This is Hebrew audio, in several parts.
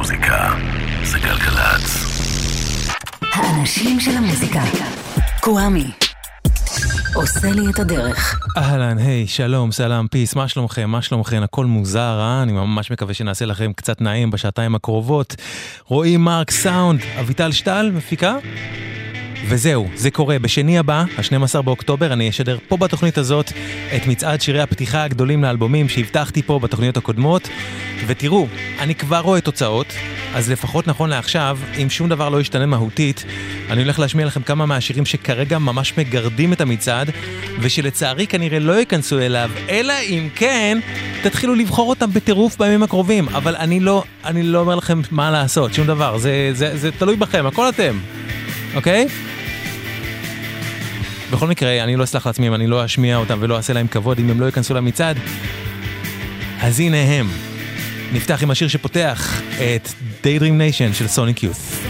המוזיקה זה גלגלצ. האנשים של המוזיקה. קוואמי. עושה לי את הדרך. אהלן, היי, שלום, סלאם, פיס, מה שלומכם? מה שלומכם? הכל מוזר, אה? אני ממש מקווה שנעשה לכם קצת נעים בשעתיים הקרובות. רועי מרק סאונד, אביטל שטל, מפיקה? וזהו, זה קורה. בשני הבא, ה-12 באוקטובר, אני אשדר פה בתוכנית הזאת את מצעד שירי הפתיחה הגדולים לאלבומים שהבטחתי פה בתוכניות הקודמות. ותראו, אני כבר רואה תוצאות, אז לפחות נכון לעכשיו, אם שום דבר לא ישתנה מהותית, אני הולך להשמיע לכם כמה מהשירים שכרגע ממש מגרדים את המצעד, ושלצערי כנראה לא ייכנסו אליו, אלא אם כן, תתחילו לבחור אותם בטירוף בימים הקרובים. אבל אני לא, אני לא אומר לכם מה לעשות, שום דבר, זה, זה, זה תלוי בכם, הכל אתם, אוקיי? בכל מקרה, אני לא אסלח לעצמי אם אני לא אשמיע אותם ולא אעשה להם כבוד אם הם לא ייכנסו למצעד. אז הנה הם. נפתח עם השיר שפותח את Daydream Nation של סוניק יוס.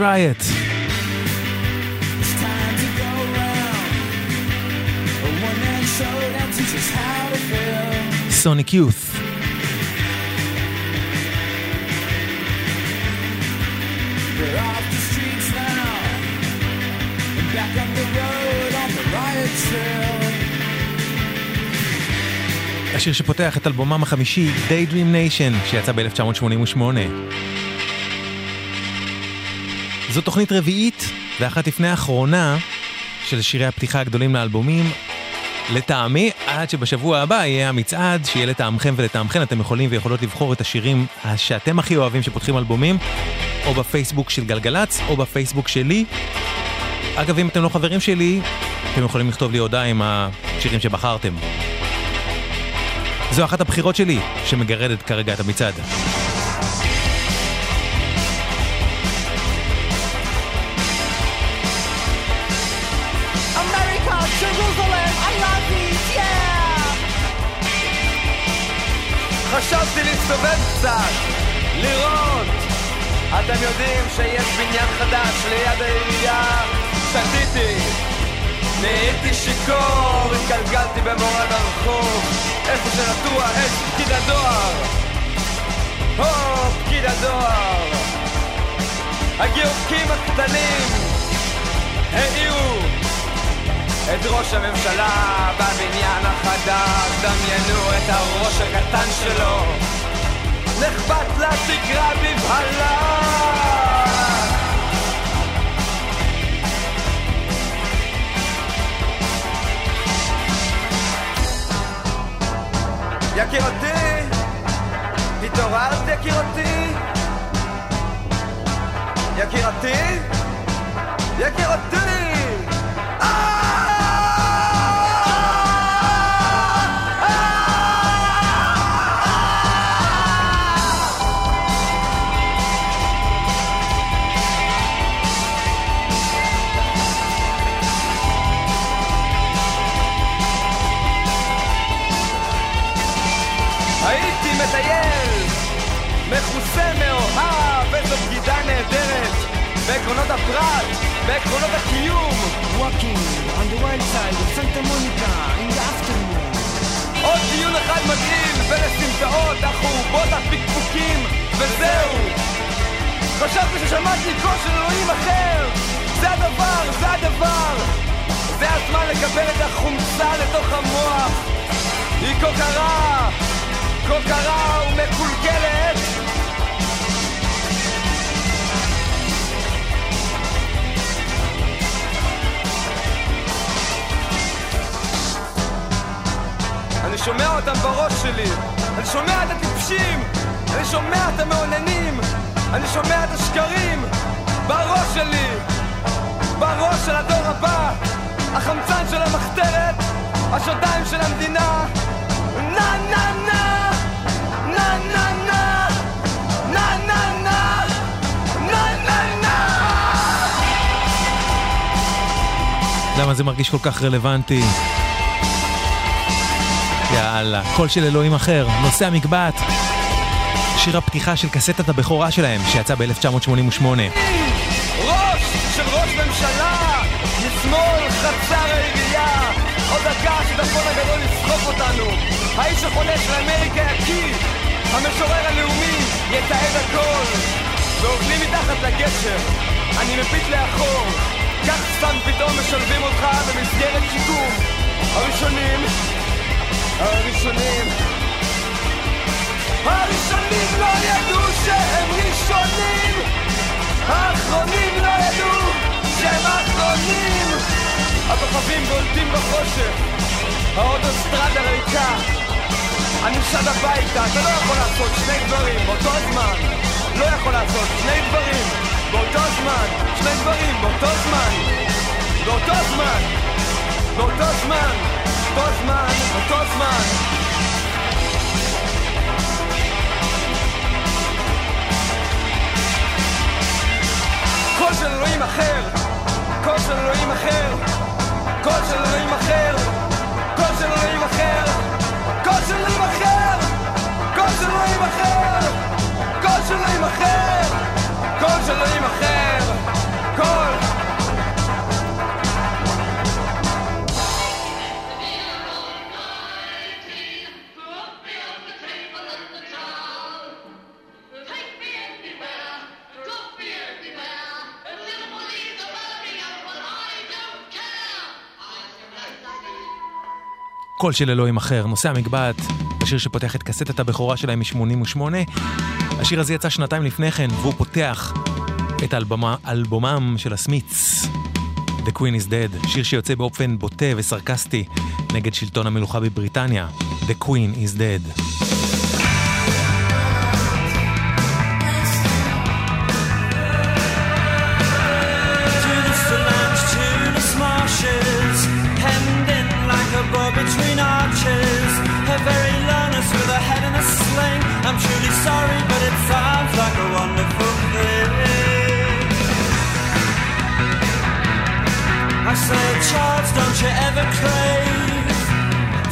On the riot trail. השיר שפותח את אלבומם החמישי, Daydream Nation, שיצא ב-1988. זו תוכנית רביעית ואחת לפני האחרונה של שירי הפתיחה הגדולים לאלבומים. לטעמי, עד שבשבוע הבא יהיה המצעד, שיהיה לטעמכם ולטעמכם, אתם יכולים ויכולות לבחור את השירים שאתם הכי אוהבים שפותחים אלבומים, או בפייסבוק של גלגלצ, או בפייסבוק שלי. אגב, אם אתם לא חברים שלי, אתם יכולים לכתוב לי הודעה עם השירים שבחרתם. זו אחת הבחירות שלי, שמגרדת כרגע את המצעד. חשבתי להסתובב קצת, לראות. אתם יודעים שיש בניין חדש ליד העירייה? שתיתי, נהייתי שיכור, התגלגלתי במורד הרחוב, איפה שנטוע את פקיד הדואר. או, פקיד הדואר. הגירוקים הקטנים העירו את ראש הממשלה בבניין החדש, דמיינו את הראש הקטן שלו, נחבט לתקרה בבהלה. יקירתי, התעוררת יקירתי? יקירתי? יקירתי! בעקרונות הפרט, בעקרונות הקיום. Walking on the wild side of Santa Monica in the afternoon. עוד דיון אחד מגעיל, ולסמטאות, החורבות, הפקפוקים, וזהו. חשבתי ששמעתי קול של אלוהים אחר. זה הדבר, זה הדבר. זה הזמן לקבל את החומצה לתוך המוח. היא כה קרה, כה קרה ומקולקלת. אני שומע אותם בראש שלי, אני שומע את הטיפשים, אני שומע את המאוננים, אני שומע את השקרים. בראש שלי, בראש של הדור הבא, החמצן של המחתרת, השדיים של המדינה, נה נה נה, נה נה נה, נה נה נה, נה נה נה. למה זה מרגיש כל כך רלוונטי? יאללה, קול של אלוהים אחר, נושא המקבט. שיר הפתיחה של קסטת הבכורה שלהם, שיצא ב-1988. ראש של ראש ממשלה, משמאל חצר העירייה, עוד דקה השיטפון הגדול יסחוף אותנו. האיש החולה של אמריקה יקיא, המשורר הלאומי יתעד הכל. ועובדים מתחת לגשר, אני מביט לאחור, כך סתם פתאום משלבים אותך במסגרת שיקום. הראשונים, הראשונים, הראשונים לא ידעו שהם ראשונים! האחרונים לא ידעו שהם האחרונים! הכוכבים בולטים בחושך, האוטוסטרדה ריקה. אני שד הביתה, אתה לא יכול לעשות שני דברים באותו זמן. לא יכול לעשות שני דברים באותו זמן. שני דברים באותו זמן. באותו זמן. באותו זמן. באותו זמן. באותו זמן. קול של אלוהים אחר, קול של אלוהים אחר, קול של אלוהים אחר, קול של אלוהים אחר, קול של אלוהים אחר, קול של אלוהים אחר, קול של אלוהים אחר, קול של אלוהים אחר, קול. קול של אלוהים אחר, נושא המקבט, השיר שפותח את קסטת הבכורה שלהם מ-88. השיר הזה יצא שנתיים לפני כן, והוא פותח את אלבומה, אלבומם של הסמיץ, The Queen is Dead, שיר שיוצא באופן בוטה וסרקסטי נגד שלטון המלוכה בבריטניה, The Queen is Dead. charge don't you ever crave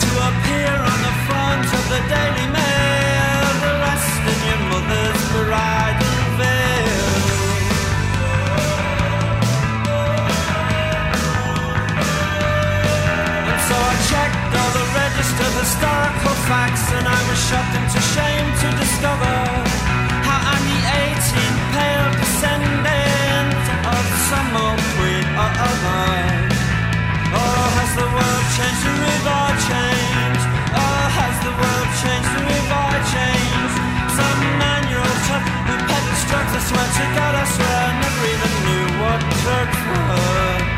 to appear on the front of the Daily Mail, the rest in your mother's bridal veil? And so I checked all the registered historical facts, and I was shocked into shame to discover how I'm the 18 pale descendant of some old queen or other the world changed the river changed? Oh, has the world changed changed? Some old who I swear, I never even knew what drugs were.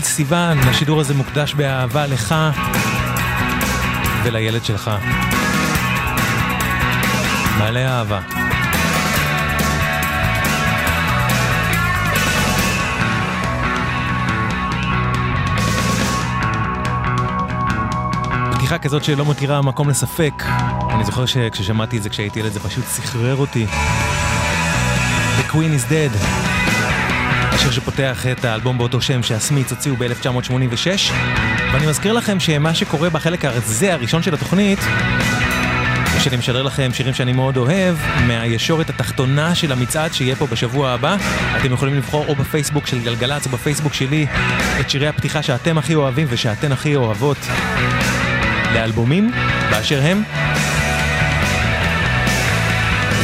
צליל סיוון, השידור הזה מוקדש באהבה לך ולילד שלך. מלא אהבה. פתיחה כזאת שלא מותירה מקום לספק. אני זוכר שכששמעתי את זה כשהייתי ילד זה פשוט סחרר אותי. The Queen is Dead. השיר שפותח את האלבום באותו שם שהסמיץ הוציאו ב-1986. ואני מזכיר לכם שמה שקורה בחלק הזה הראשון של התוכנית שאני משדר לכם שירים שאני מאוד אוהב מהישורת התחתונה של המצעד שיהיה פה בשבוע הבא. אתם יכולים לבחור או בפייסבוק של גלגלצ או בפייסבוק שלי את שירי הפתיחה שאתם הכי אוהבים ושאתן הכי אוהבות לאלבומים באשר הם.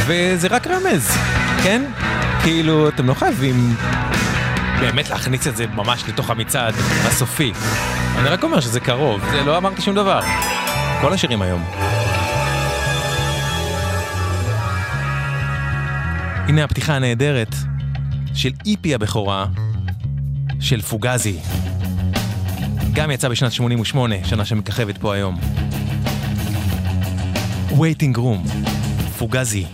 וזה רק רמז, כן? כאילו, אתם לא חייבים באמת להכניס את זה ממש לתוך המצעד הסופי. אני רק אומר שזה קרוב, זה לא אמרתי שום דבר. כל השירים היום. הנה הפתיחה הנהדרת של איפי הבכורה של פוגזי. גם יצא בשנת 88, שנה שמככבת פה היום. waiting room, פוגזי.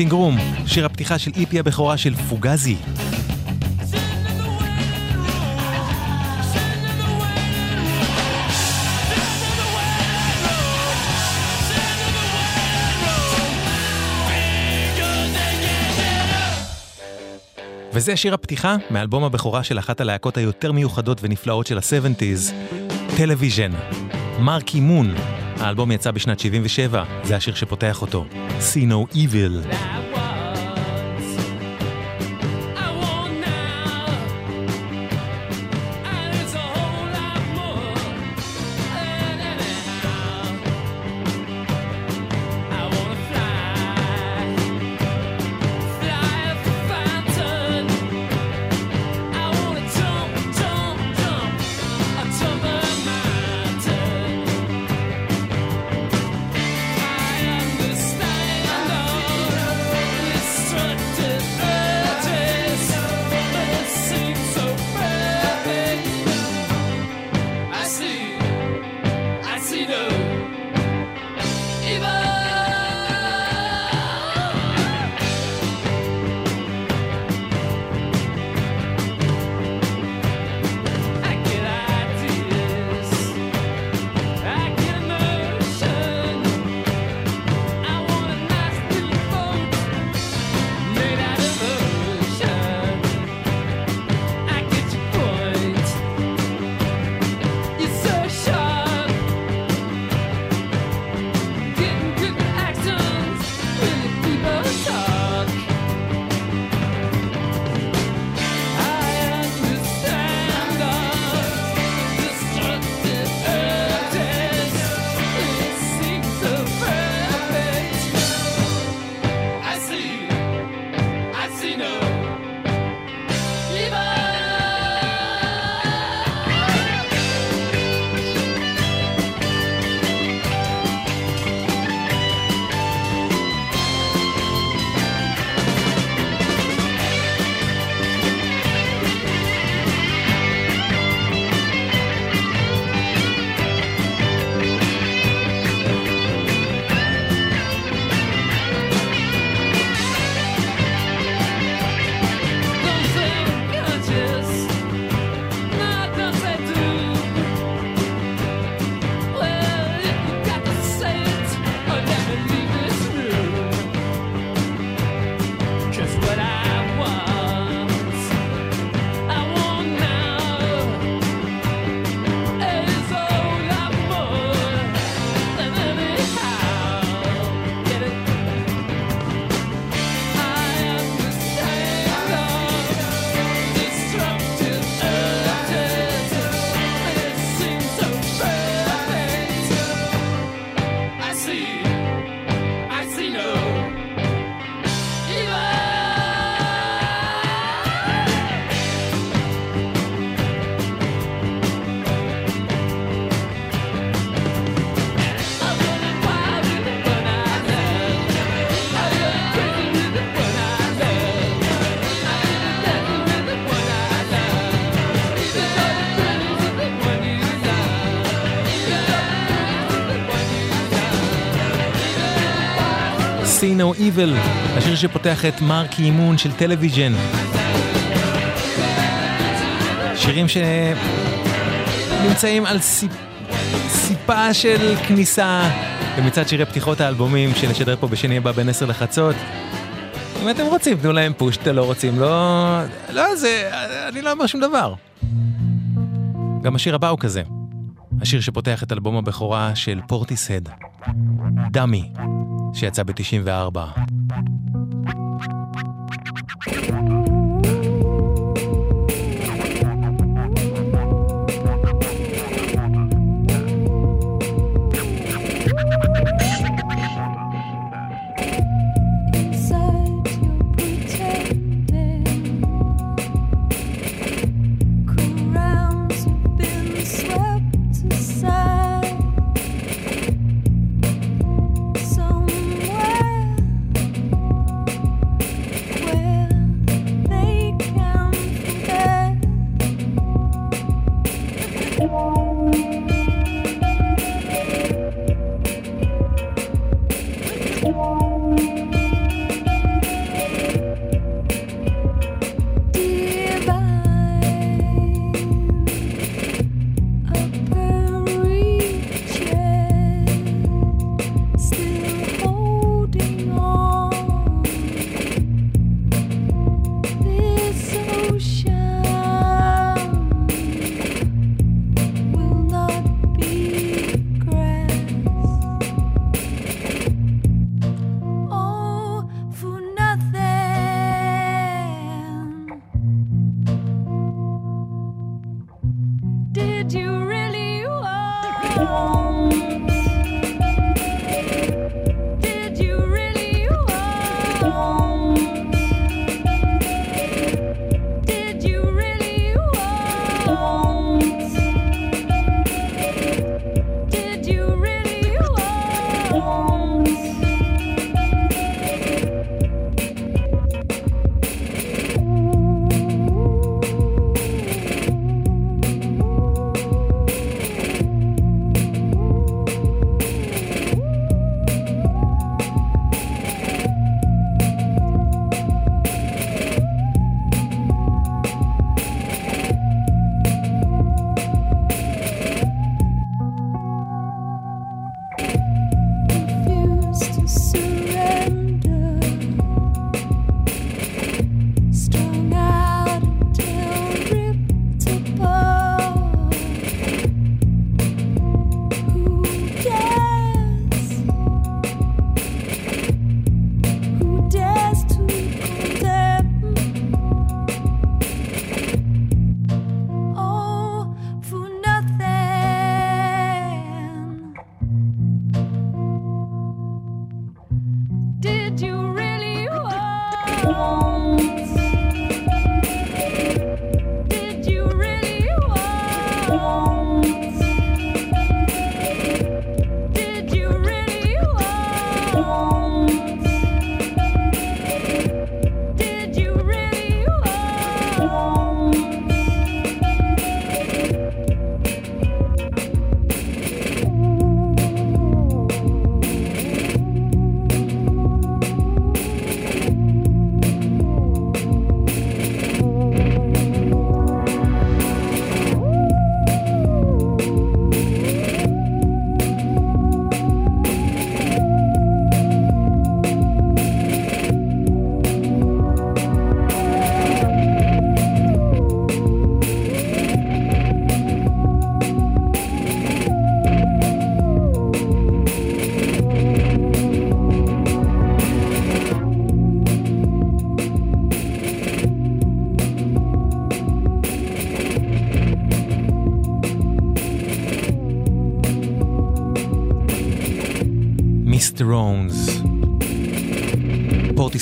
Waiting Room, שיר הפתיחה של EP הבכורה של Fugazi. וזה שיר הפתיחה מאלבום הבכורה של אחת הלהקות היותר מיוחדות ונפלאות של ה-70's, Television. Marquee Moon, האלבום יצא בשנת 77, זה השיר שפותח אותו. See no evil. Evil, השיר שפותח את Marquee Moon של Television. שירים שנמצאים על סיפ... סיפה של כניסה במצעד שירי פתיחות האלבומים שנשדר פה בשני הבא בין 10 לחצות. אם אתם רוצים, תנו להם פוש, אתם לא רוצים, לא... לא, זה... אני לא אומר שום דבר. גם השיר הבא הוא כזה. השיר שפותח את אלבום הבכורה של פורטיסהד, דמי. שיצא ב-94.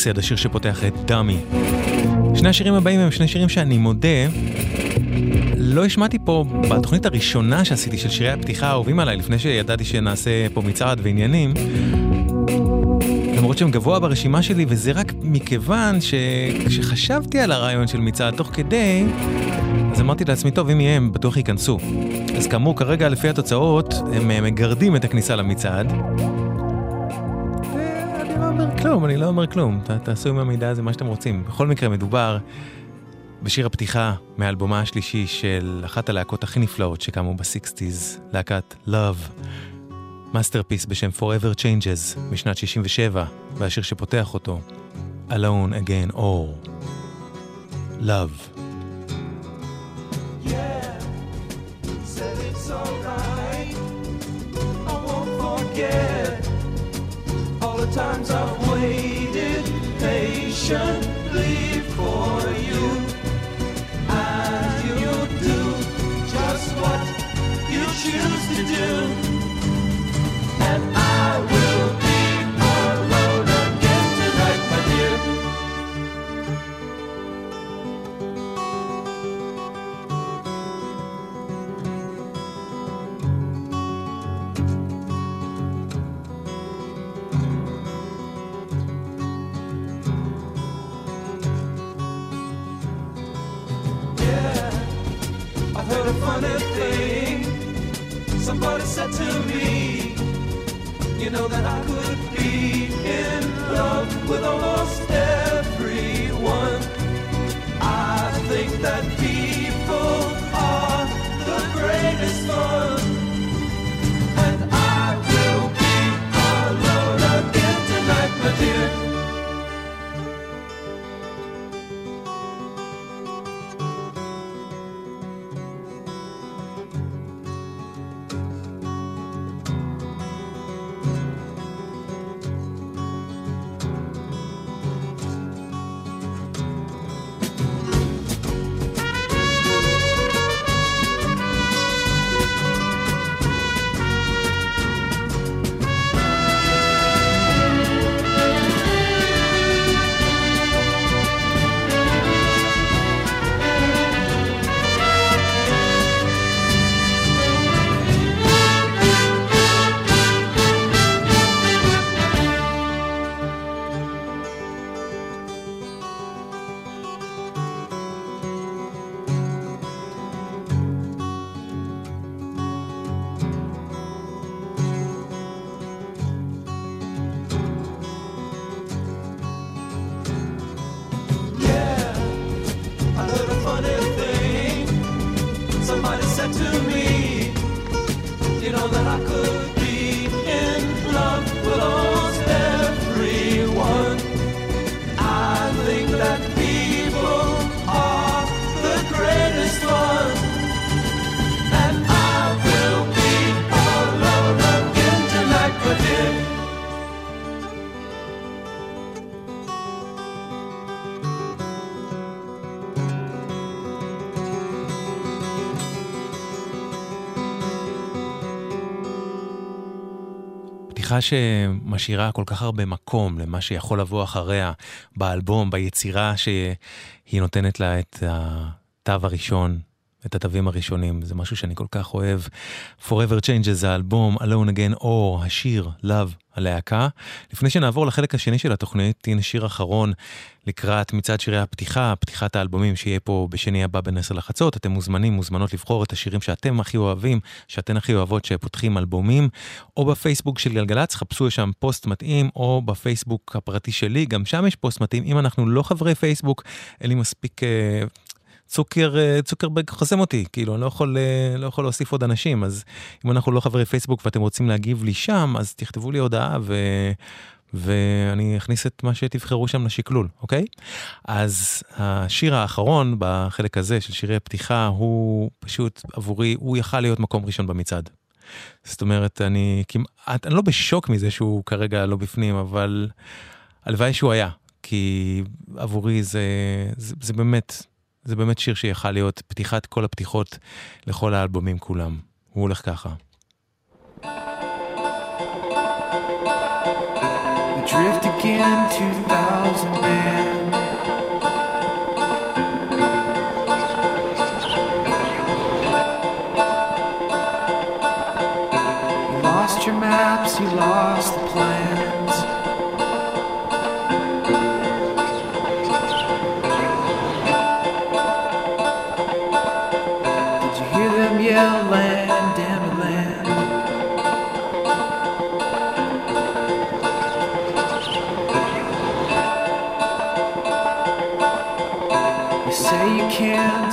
פורטיסד, השיר שפותח את דאמי. שני השירים הבאים הם שני שירים שאני מודה, לא השמעתי פה בתוכנית הראשונה שעשיתי של שירי הפתיחה האהובים עליי, לפני שידעתי שנעשה פה מצעד ועניינים. למרות שהם גבוה ברשימה שלי, וזה רק מכיוון שכשחשבתי על הרעיון של מצעד תוך כדי, אז אמרתי לעצמי, טוב, אם יהיה, הם בטוח ייכנסו. אז כאמור, כרגע לפי התוצאות, הם מגרדים את הכניסה למצעד. כלום, אני לא אומר כלום, ת, תעשו עם המידע הזה מה שאתם רוצים. בכל מקרה, מדובר בשיר הפתיחה מאלבומה השלישי של אחת הלהקות הכי נפלאות שקמו בסיקסטיז, להקת Love, masterpiece בשם Forever Changes משנת 67, והשיר שפותח אותו, Alone Again Or, Love. Times I've waited patiently for you. And you do just what you choose to do. you know that I could be in love with almost everyone. To שמשאירה כל כך הרבה מקום למה שיכול לבוא אחריה באלבום, ביצירה שהיא נותנת לה את התו הראשון, את התווים הראשונים. זה משהו שאני כל כך אוהב. Forever Changes האלבום, Alone Again, או השיר Love, הלהקה. לפני שנעבור לחלק השני של התוכנית, הנה שיר אחרון לקראת מצעד שירי הפתיחה, פתיחת האלבומים שיהיה פה בשני הבא בין עשר לחצות. אתם מוזמנים, מוזמנות לבחור את השירים שאתם הכי אוהבים, שאתן הכי אוהבות שפותחים אלבומים, או בפייסבוק של גלגלצ, חפשו שם פוסט מתאים, או בפייסבוק הפרטי שלי, גם שם יש פוסט מתאים. אם אנחנו לא חברי פייסבוק, אין לי מספיק... צוקר, אה, צוקרברג חוסם אותי, כאילו, אני לא יכול, אה, לא יכול להוסיף עוד אנשים, אז אם אנחנו לא חברי פייסבוק ואתם רוצים להגיב לי שם, אז תכתבו לי הודעה ו... ואני אכניס את מה שתבחרו שם לשקלול, אוקיי? אז השיר האחרון בחלק הזה של שירי הפתיחה הוא פשוט עבורי, הוא יכל להיות מקום ראשון במצעד. זאת אומרת, אני כמעט, אני לא בשוק מזה שהוא כרגע לא בפנים, אבל הלוואי שהוא היה, כי עבורי זה, זה, זה באמת, זה באמת שיר שיכל להיות פתיחת כל הפתיחות לכל האלבומים כולם. הוא הולך ככה. Drift again, 2000 band. You lost your maps, you lost the plans. can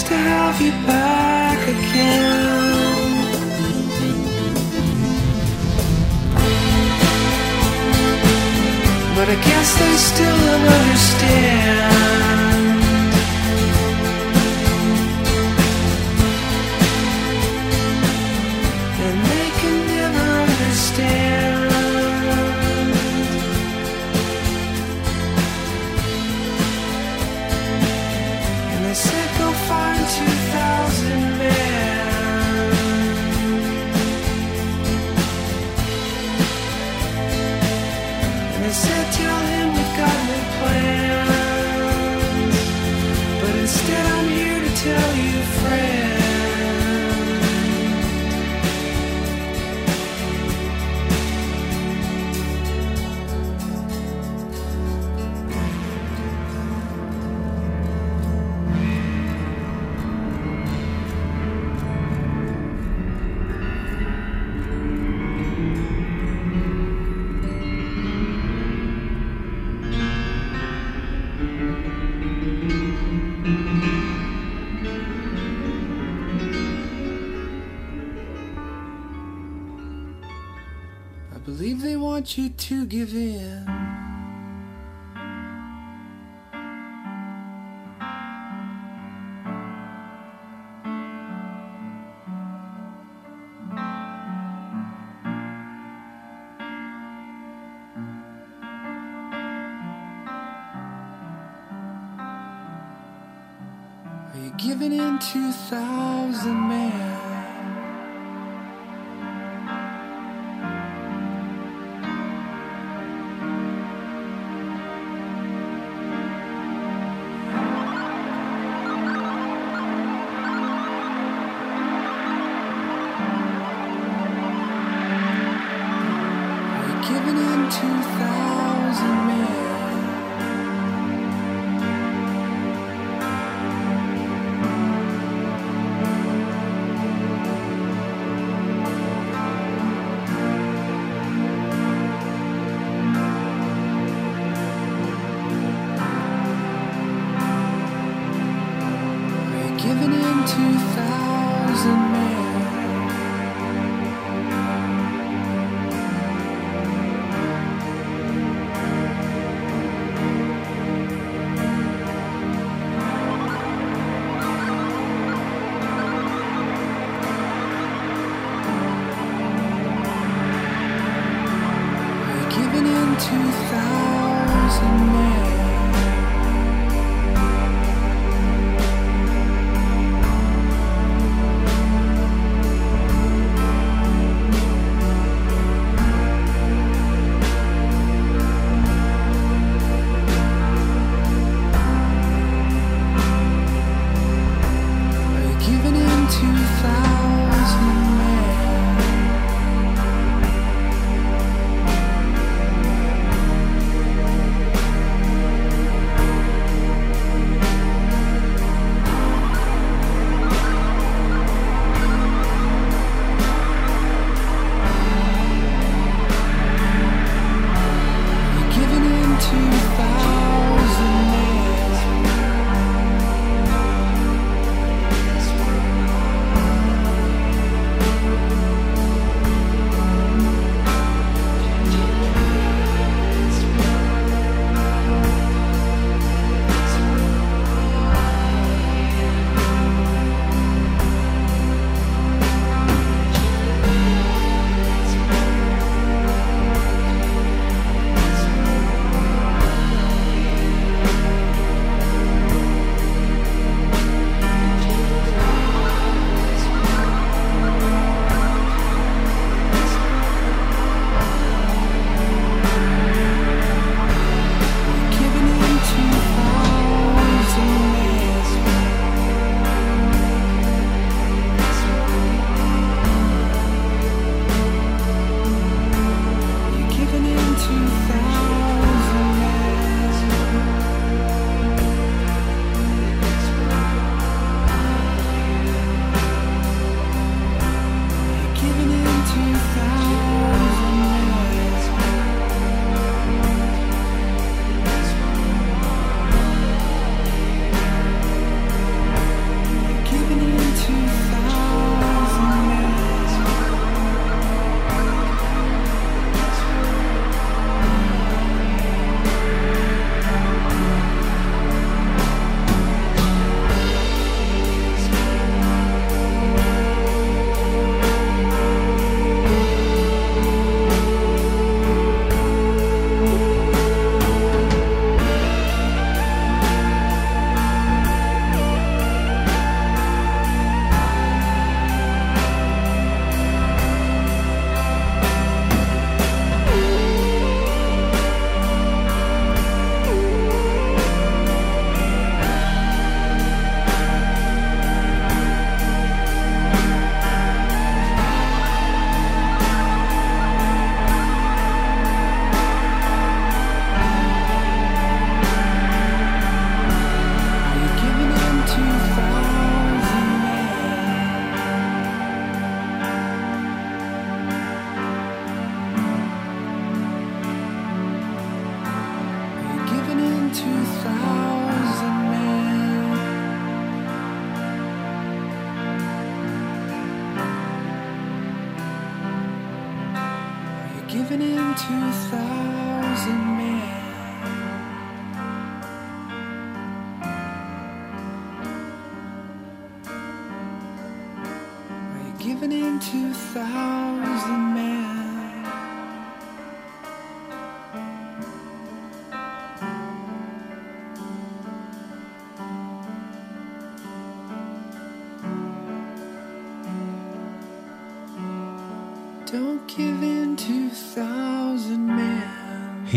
nice to have you back again. But I guess they still don't understand. You to give in.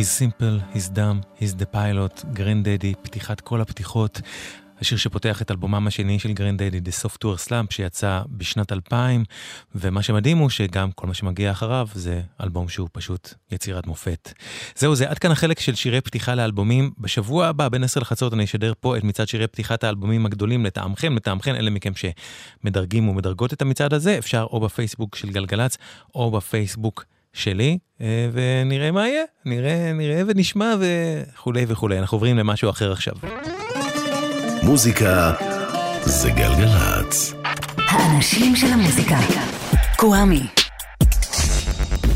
He's simple, he's dumb, he's the pilot, גרנדדי, פתיחת כל הפתיחות. השיר שפותח את אלבומם השני של גרנדדי, The Software Slump, שיצא בשנת 2000, ומה שמדהים הוא שגם כל מה שמגיע אחריו זה אלבום שהוא פשוט יצירת מופת. זהו זה, עד כאן החלק של שירי פתיחה לאלבומים. בשבוע הבא, בין 10 לחצות, אני אשדר פה את מצעד שירי פתיחת האלבומים הגדולים לטעמכם, לטעמכם, אלה מכם שמדרגים ומדרגות את המצעד הזה, אפשר או בפייסבוק של גלגלצ, או בפייסבוק שלי, אה, ונראה מה יהיה, נראה, נראה ונשמע וכולי וכולי. אנחנו עוברים למשהו אחר עכשיו. מוזיקה זה גלגלצ. האנשים של המוזיקה. קוואמי.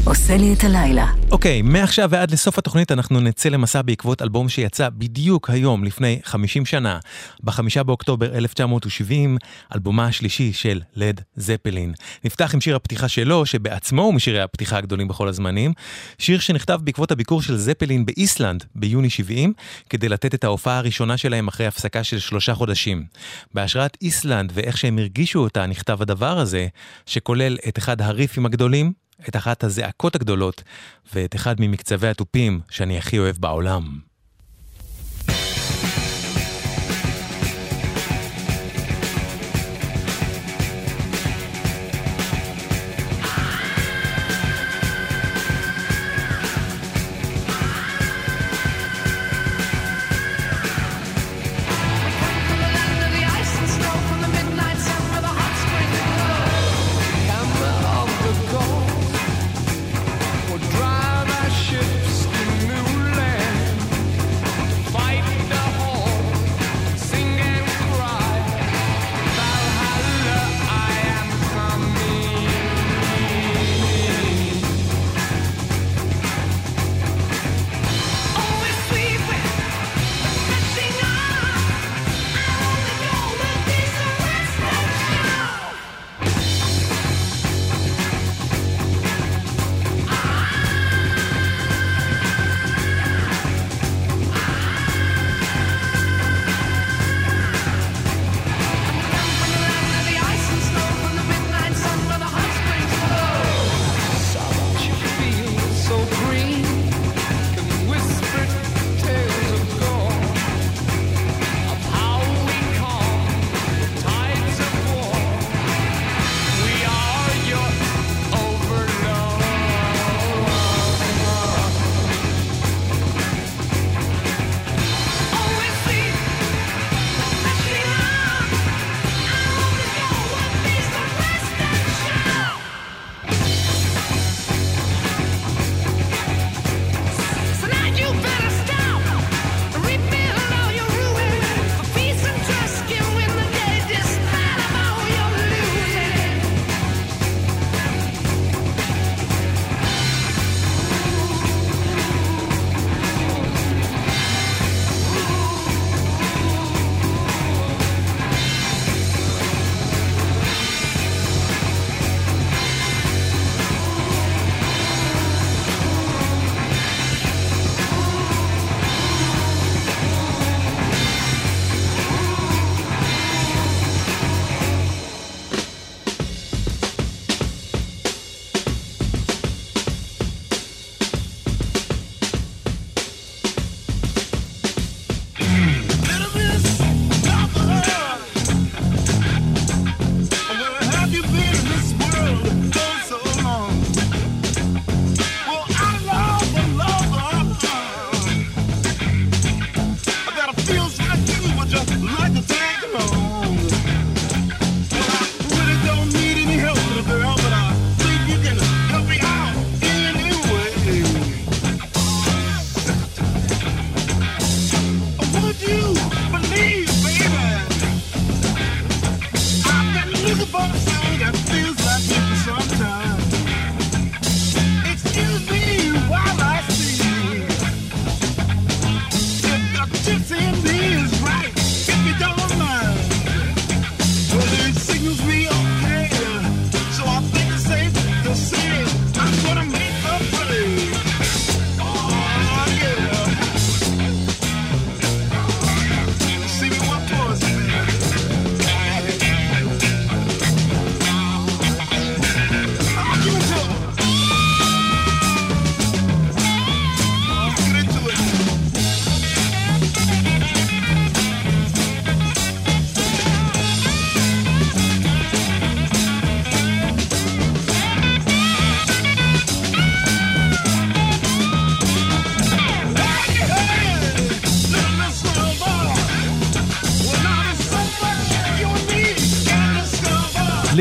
עושה לי את הלילה. אוקיי, מעכשיו ועד לסוף התוכנית אנחנו נצא למסע בעקבות אלבום שיצא בדיוק היום לפני 50 שנה, בחמישה באוקטובר 1970, אלבומה השלישי של לד זפלין. נפתח עם שיר הפתיחה שלו, שבעצמו הוא משירי הפתיחה הגדולים בכל הזמנים, שיר שנכתב בעקבות הביקור של זפלין באיסלנד ביוני 70, כדי לתת את ההופעה הראשונה שלהם אחרי הפסקה של שלושה חודשים. בהשראת איסלנד ואיך שהם הרגישו אותה נכתב הדבר הזה, שכולל את אחד הריפים הגדולים, את אחת הזעקות הגדולות ואת אחד ממקצבי התופים שאני הכי אוהב בעולם.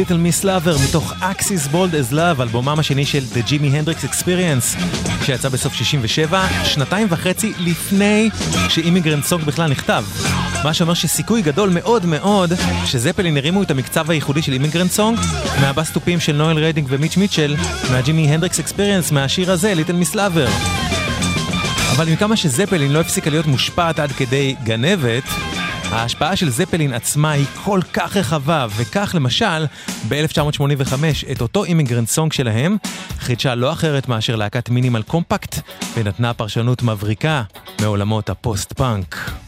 Little Miss Lover מתוך Axis: Bold as Love, אלבומם השני של The Jimi Hendrix Experience, שיצא בסוף 67, שנתיים וחצי לפני ש Immigrant Song בכלל נכתב. מה שאומר שסיכוי גדול מאוד מאוד שזפלין הרימו את המקצב הייחודי של Immigrant Song מהבסתופים של נואל רדינג ומיץ' מיטשל, מה Jimi Hendrix Experience, מהשיר הזה, Little Miss Lover. אבל מכמה שזפלין לא הפסיקה להיות מושפעת עד כדי גנבת, ההשפעה של זפלין עצמה היא כל כך רחבה, וכך למשל, ב-1985 את אותו Immigrant Song שלהם חידשה לא אחרת מאשר להקת מינימל קומפקט, ונתנה פרשנות מבריקה מעולמות הפוסט-פאנק.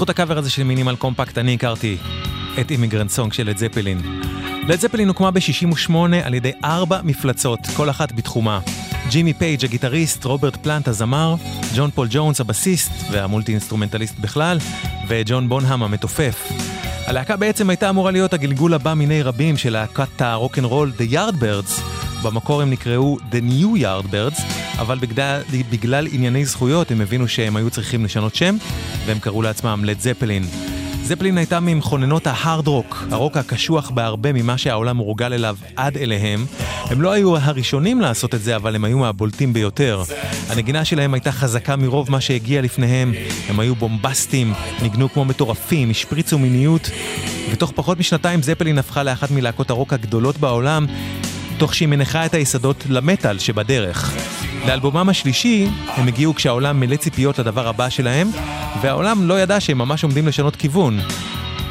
בזכות הקאבר הזה של מינימל קומפקט אני הכרתי את Immigrant Song של לד זפלין. לד זפלין הוקמה ב-68 על ידי ארבע מפלצות, כל אחת בתחומה. ג'ימי פייג' הגיטריסט, רוברט פלנט הזמר, ג'ון פול ג'ונס הבסיסט וה multi-instrumentalist בכלל, וג'ון בונהאם המתופף. הלהקה בעצם הייתה אמורה להיות הגלגול הבא מיני רבים של להקת הרוקנרול The Yardbirds. במקור הם נקראו The New Yardbirds, אבל בגלל, בגלל ענייני זכויות הם הבינו שהם היו צריכים לשנות שם, והם קראו לעצמם לד זפלין. זפלין הייתה ממכוננות ההארד רוק, הרוק הקשוח בהרבה ממה שהעולם מורגל אליו עד אליהם. הם לא היו הראשונים לעשות את זה, אבל הם היו מהבולטים ביותר. הנגינה שלהם הייתה חזקה מרוב מה שהגיע לפניהם, הם היו בומבסטים, ניגנו כמו מטורפים, השפריצו מיניות, ותוך פחות משנתיים זפלין הפכה לאחת מלהקות הרוק הגדולות בעולם, תוך שהיא מניחה את היסודות למטאל שבדרך. לאלבומם השלישי, הם הגיעו כשהעולם מלא ציפיות לדבר הבא שלהם, והעולם לא ידע שהם ממש עומדים לשנות כיוון.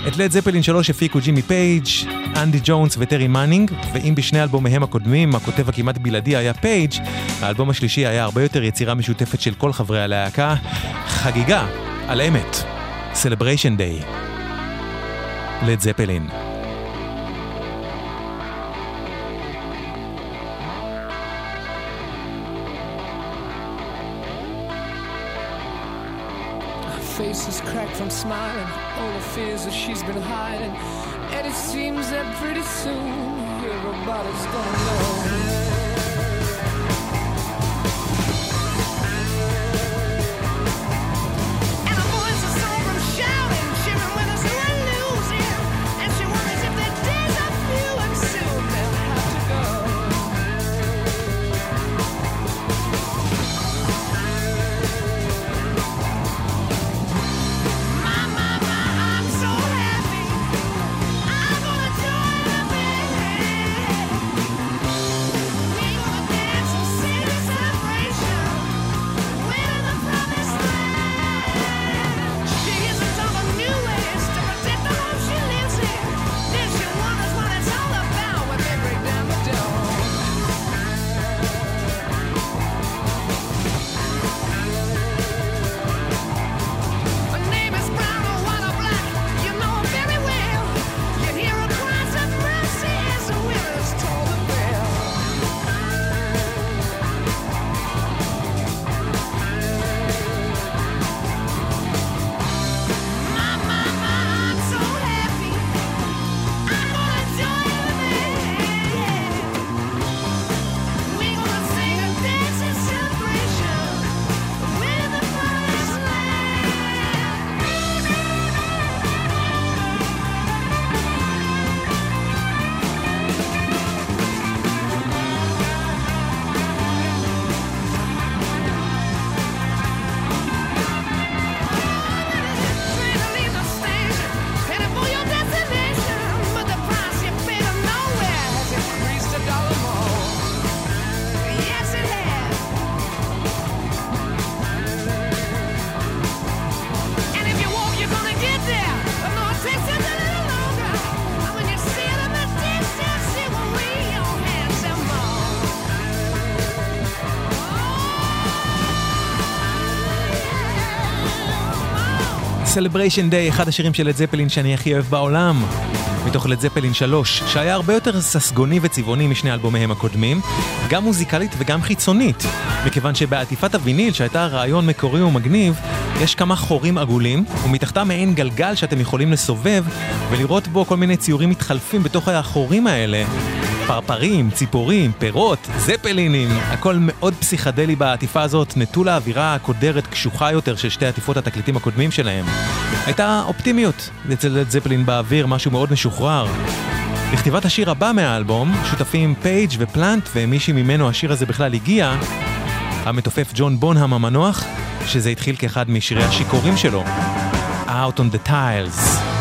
את לד זפלין 3 הפיקו ג'ימי פייג', אנדי ג'ונס וטרי מנינג, ואם בשני אלבומיהם הקודמים הכותב הכמעט בלעדי היה פייג', האלבום השלישי היה הרבה יותר יצירה משותפת של כל חברי הלהקה. חגיגה על אמת. Celebration Day. לד זפלין. Face is cracked from smiling, all the fears that she's been hiding. And it seems that pretty soon everybody's gonna know. Celebration Day, אחד השירים של לד זפלין שאני הכי אוהב בעולם. מתוך לד זפלין 3, שהיה הרבה יותר ססגוני וצבעוני משני אלבומיהם הקודמים, גם מוזיקלית וגם חיצונית, מכיוון שבעטיפת הוויניל, שהייתה רעיון מקורי ומגניב, יש כמה חורים עגולים, ומתחתם מעין גלגל שאתם יכולים לסובב, ולראות בו כל מיני ציורים מתחלפים בתוך החורים האלה. פרפרים, ציפורים, פירות, זפלינים, הכל מאוד פסיכדלי בעטיפה הזאת, נטול האווירה הקודרת קשוחה יותר של שתי עטיפות התקליטים הקודמים שלהם. הייתה אופטימיות אצל זפלין באוויר, משהו מאוד משוחרר. לכתיבת השיר הבא מהאלבום, שותפים פייג' ופלנט, ומי שממנו השיר הזה בכלל הגיע, המתופף ג'ון בונהאם המנוח, שזה התחיל כאחד משירי השיכורים שלו, Out on the Tiles.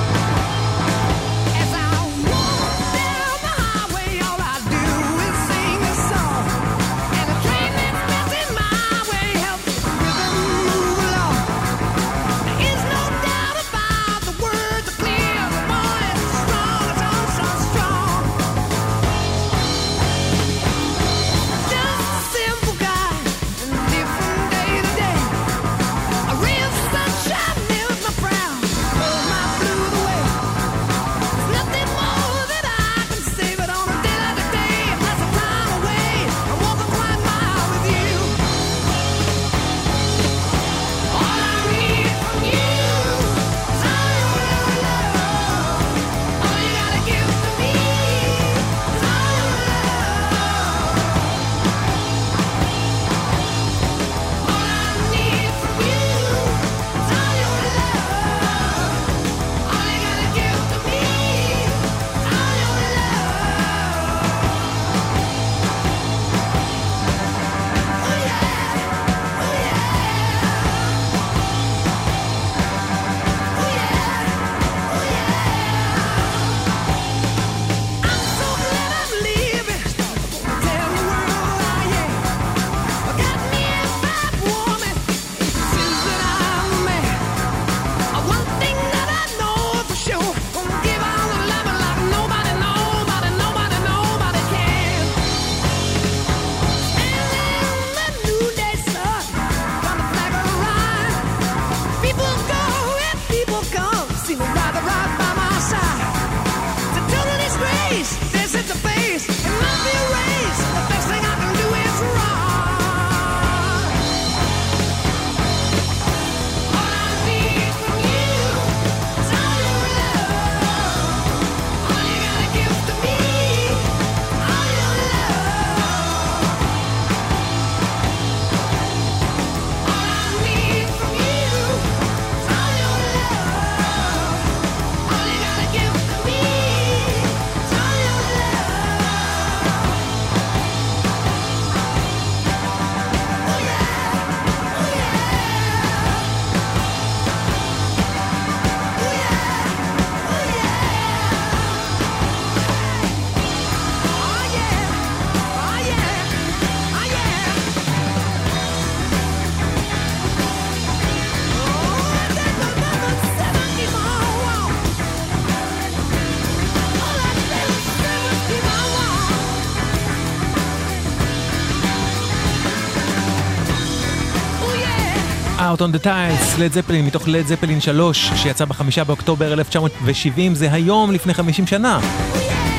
Out on the Tiles, לד זפלין, מתוך לד זפלין 3, שיצא בחמישה באוקטובר 1970, זה היום לפני 50 שנה.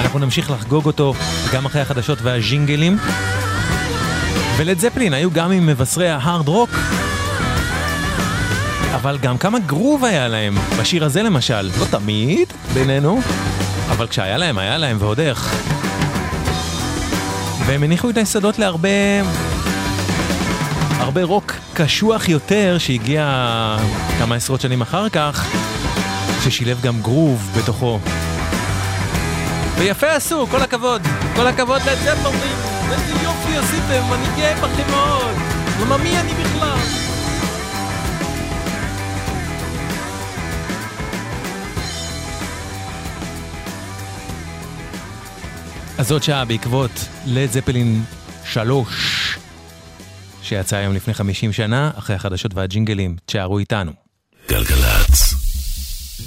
אנחנו נמשיך לחגוג אותו גם אחרי החדשות והז'ינגלים. ולד זפלין היו גם עם מבשרי ההארד רוק, אבל גם כמה גרוב היה להם, בשיר הזה למשל, לא תמיד, בינינו, אבל כשהיה להם, היה להם, ועוד איך. והם הניחו את היסודות להרבה... הרבה רוק קשוח יותר שהגיע כמה עשרות שנים אחר כך, ששילב גם גרוב בתוכו. ויפה עשו, כל הכבוד, כל הכבוד לזפלין, איזה יופי עשיתם, אני גאה בכם מאוד. למה מי אני בכלל? אז עוד שעה בעקבות לד זפלין 3, שיצא היום לפני 50 שנה, אחרי החדשות והג'ינגלים. תשארו איתנו. גלגלצ.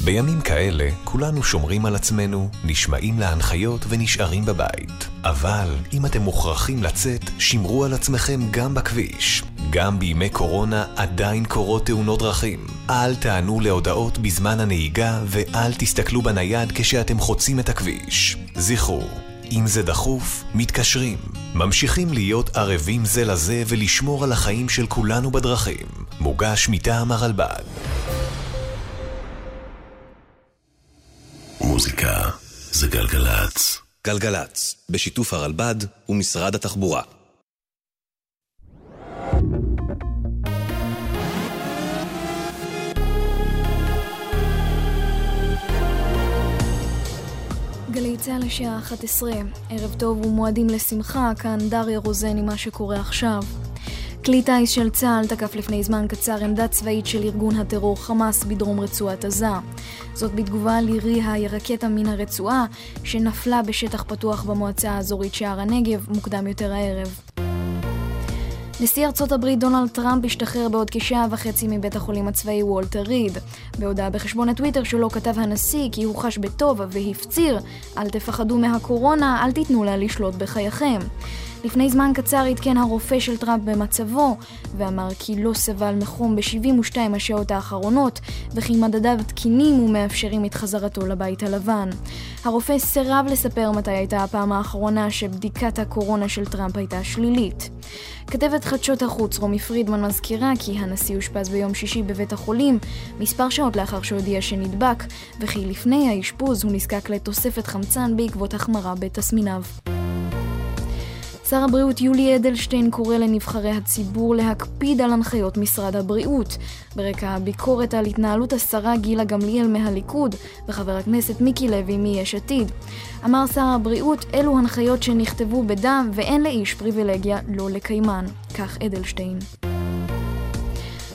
בימים כאלה כולנו שומרים על עצמנו, נשמעים להנחיות ונשארים בבית. אבל אם אתם מוכרחים לצאת, שמרו על עצמכם גם בכביש. גם בימי קורונה עדיין קורות תאונות דרכים. אל תענו להודעות בזמן הנהיגה ואל תסתכלו בנייד כשאתם חוצים את הכביש. זכרו, אם זה דחוף, מתקשרים. ממשיכים להיות ערבים זה לזה ולשמור על החיים של כולנו בדרכים. מוגש מטעם הרלב"ד. מוזיקה זה גלגלצ. גלגלצ, בשיתוף הרלב"ד ומשרד התחבורה. צה"ל לשעה 11, ערב טוב ומועדים לשמחה, כאן דריה רוזן עם מה שקורה עכשיו. כלי טיס של צה"ל תקף לפני זמן קצר עמדה צבאית של ארגון הטרור חמאס בדרום רצועת עזה. זאת בתגובה לירי הרקטה מן הרצועה שנפלה בשטח פתוח במועצה האזורית שער הנגב מוקדם יותר הערב. נשיא ארצות הברית דונלד טראמפ השתחרר בעוד כשעה וחצי מבית החולים הצבאי וולטר ריד. בהודעה בחשבון הטוויטר שלו כתב הנשיא כי הוא חש בטוב והפציר אל תפחדו מהקורונה, אל תיתנו לה לשלוט בחייכם. לפני זמן קצר עדכן הרופא של טראמפ במצבו, ואמר כי לא סבל מחום ב-72 השעות האחרונות, וכי מדדיו תקינים ומאפשרים את חזרתו לבית הלבן. הרופא סירב לספר מתי הייתה הפעם האחרונה שבדיקת הקורונה של טראמפ הייתה שלילית. כתבת חדשות החוץ רומי פרידמן מזכירה כי הנשיא אושפז ביום שישי בבית החולים, מספר שעות לאחר שהודיע שנדבק, וכי לפני האשפוז הוא נזקק לתוספת חמצן בעקבות החמרה בתסמיניו. שר הבריאות יולי אדלשטיין קורא לנבחרי הציבור להקפיד על הנחיות משרד הבריאות. ברקע הביקורת על התנהלות השרה גילה גמליאל מהליכוד וחבר הכנסת מיקי לוי מיש עתיד. אמר שר הבריאות, אלו הנחיות שנכתבו בדם ואין לאיש פריבילגיה לא לקיימן. כך אדלשטיין.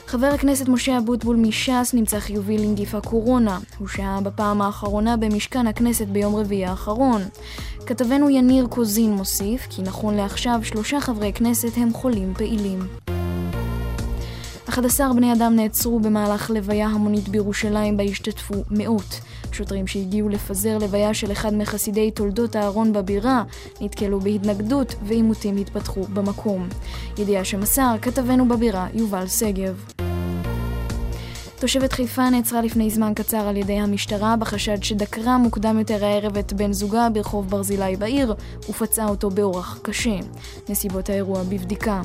חבר הכנסת משה אבוטבול מש"ס נמצא חיובי לנגיף הקורונה. הוא שהה בפעם האחרונה במשכן הכנסת ביום רביעי האחרון. כתבנו יניר קוזין מוסיף כי נכון לעכשיו שלושה חברי כנסת הם חולים פעילים. 11 בני אדם נעצרו במהלך לוויה המונית בירושלים בה השתתפו מאות. שוטרים שהגיעו לפזר לוויה של אחד מחסידי תולדות אהרון בבירה נתקלו בהתנגדות ועימותים התפתחו במקום. ידיעה שמסר כתבנו בבירה יובל שגב. תושבת חיפה נעצרה לפני זמן קצר על ידי המשטרה בחשד שדקרה מוקדם יותר הערב את בן זוגה ברחוב ברזילי בעיר ופצעה אותו באורח קשה. נסיבות האירוע בבדיקה.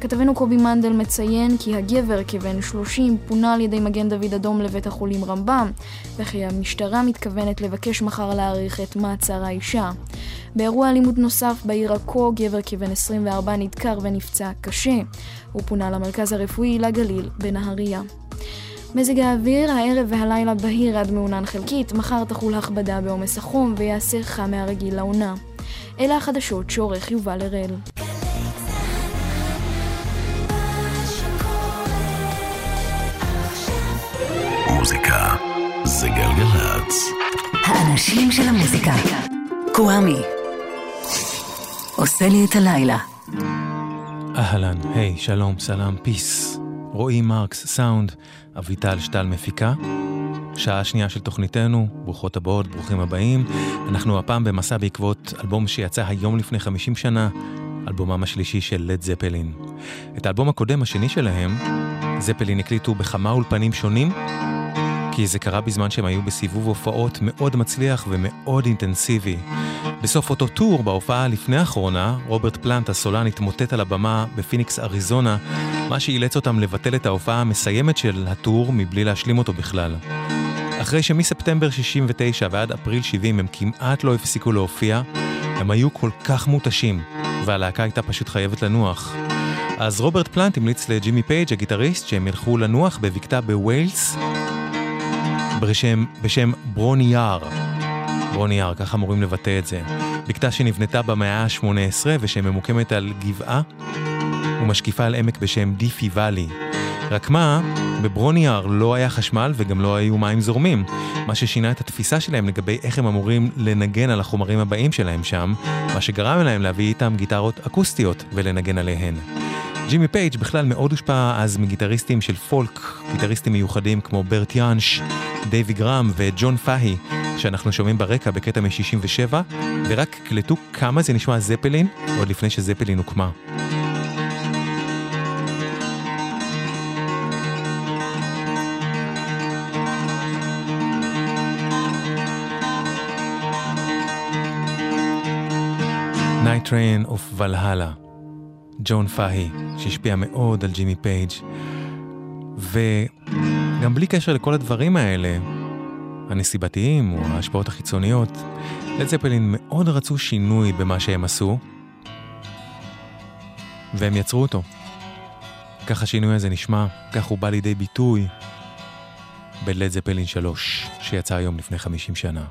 כתבנו קובי מנדל מציין כי הגבר כבן 30 פונה על ידי מגן דוד אדום לבית החולים רמב"ם וכי המשטרה מתכוונת לבקש מחר להאריך את מעצר האישה. באירוע אלימות נוסף בעיר עכו גבר כבן 24 נדקר ונפצע קשה. הוא פונה למרכז הרפואי לגליל בנהריה. מזג האוויר, הערב והלילה בהיר עד מעונן חלקית, מחר תחול הכבדה בעומס החום ויעשה חם מהרגיל לעונה. אלה החדשות שעורך יובל הראל. מוזיקה זה גלגלצ. האנשים של המוזיקה. קוואמי. עושה לי את הלילה. אהלן, היי, שלום, סלאם, פיס. רועי מרקס, סאונד, אביטל שטל מפיקה. שעה שנייה של תוכניתנו, ברוכות הבאות, ברוכים הבאים. אנחנו הפעם במסע בעקבות אלבום שיצא היום לפני 50 שנה, אלבומם השלישי של לד זפלין. את האלבום הקודם, השני שלהם, זפלין הקליטו בכמה אולפנים שונים, כי זה קרה בזמן שהם היו בסיבוב הופעות מאוד מצליח ומאוד אינטנסיבי. בסוף אותו טור, בהופעה לפני האחרונה, רוברט פלנט, הסולן, התמוטט על הבמה בפיניקס, אריזונה, מה שאילץ אותם לבטל את ההופעה המסיימת של הטור מבלי להשלים אותו בכלל. אחרי שמספטמבר 69 ועד אפריל 70 הם כמעט לא הפסיקו להופיע, הם היו כל כך מותשים, והלהקה הייתה פשוט חייבת לנוח. אז רוברט פלנט המליץ לג'ימי פייג', הגיטריסט, שהם ילכו לנוח בבקתה בוויילס, בשם, בשם Bron-Yr-Aur. Bron-Yr-Aur, ככה אמורים לבטא את זה. בקתה שנבנתה במאה ה-18 ושממוקמת על גבעה ומשקיפה על עמק בשם Dyfi Valley. רק מה, ב Bron-Yr-Aur לא היה חשמל וגם לא היו מים זורמים, מה ששינה את התפיסה שלהם לגבי איך הם אמורים לנגן על החומרים הבאים שלהם שם, מה שגרם להם להביא איתם גיטרות אקוסטיות ולנגן עליהן. ג'ימי פייג' בכלל מאוד הושפע אז מגיטריסטים של פולק, גיטריסטים מיוחדים כמו ברט יאנש, דייווי גראם וג'ון פאהי, שאנחנו שומעים ברקע בקטע מ-67, ורק קלטו כמה זה נשמע זפלין, עוד לפני שזפלין הוקמה. Night Train of Valhalla. ג'ון פאהי, שהשפיע מאוד על ג'ימי פייג'. וגם בלי קשר לכל הדברים האלה, הנסיבתיים או ההשפעות החיצוניות, לצפלין מאוד רצו שינוי במה שהם עשו, והם יצרו אותו. כך השינוי הזה נשמע, כך הוא בא לידי ביטוי בלד זפלין 3, שיצא היום לפני 50 שנה.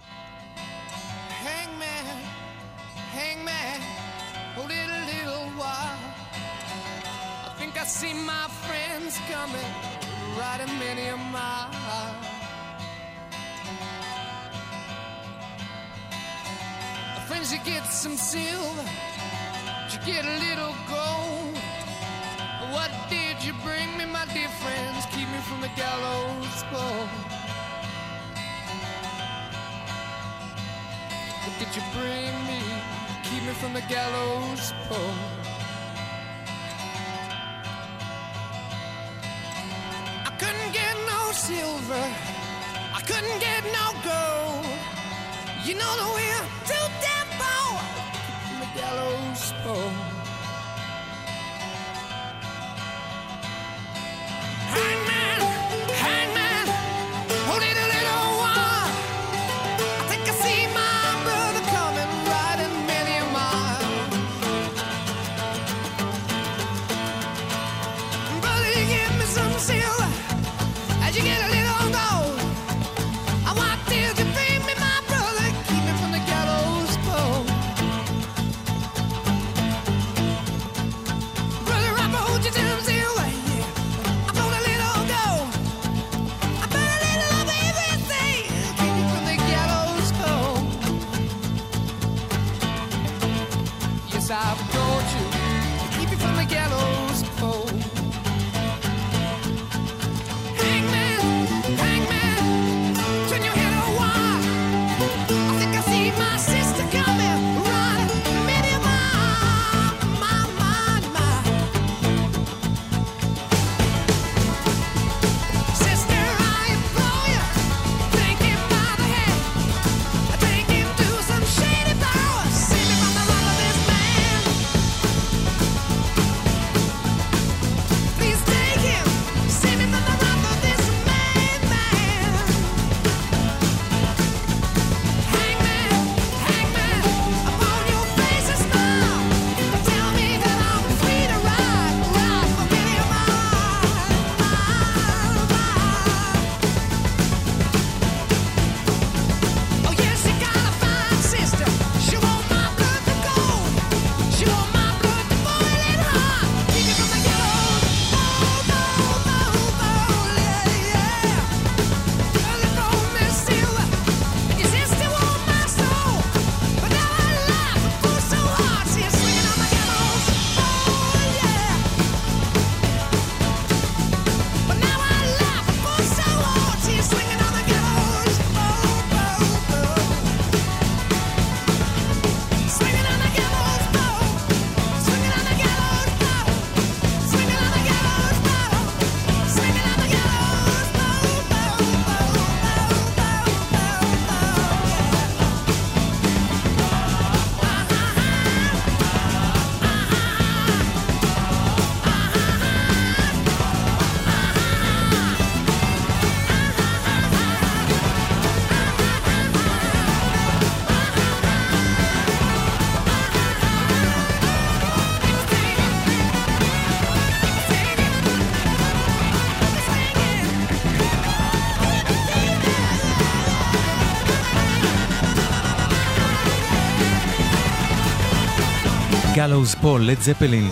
Gallows Pole, לד זפלין,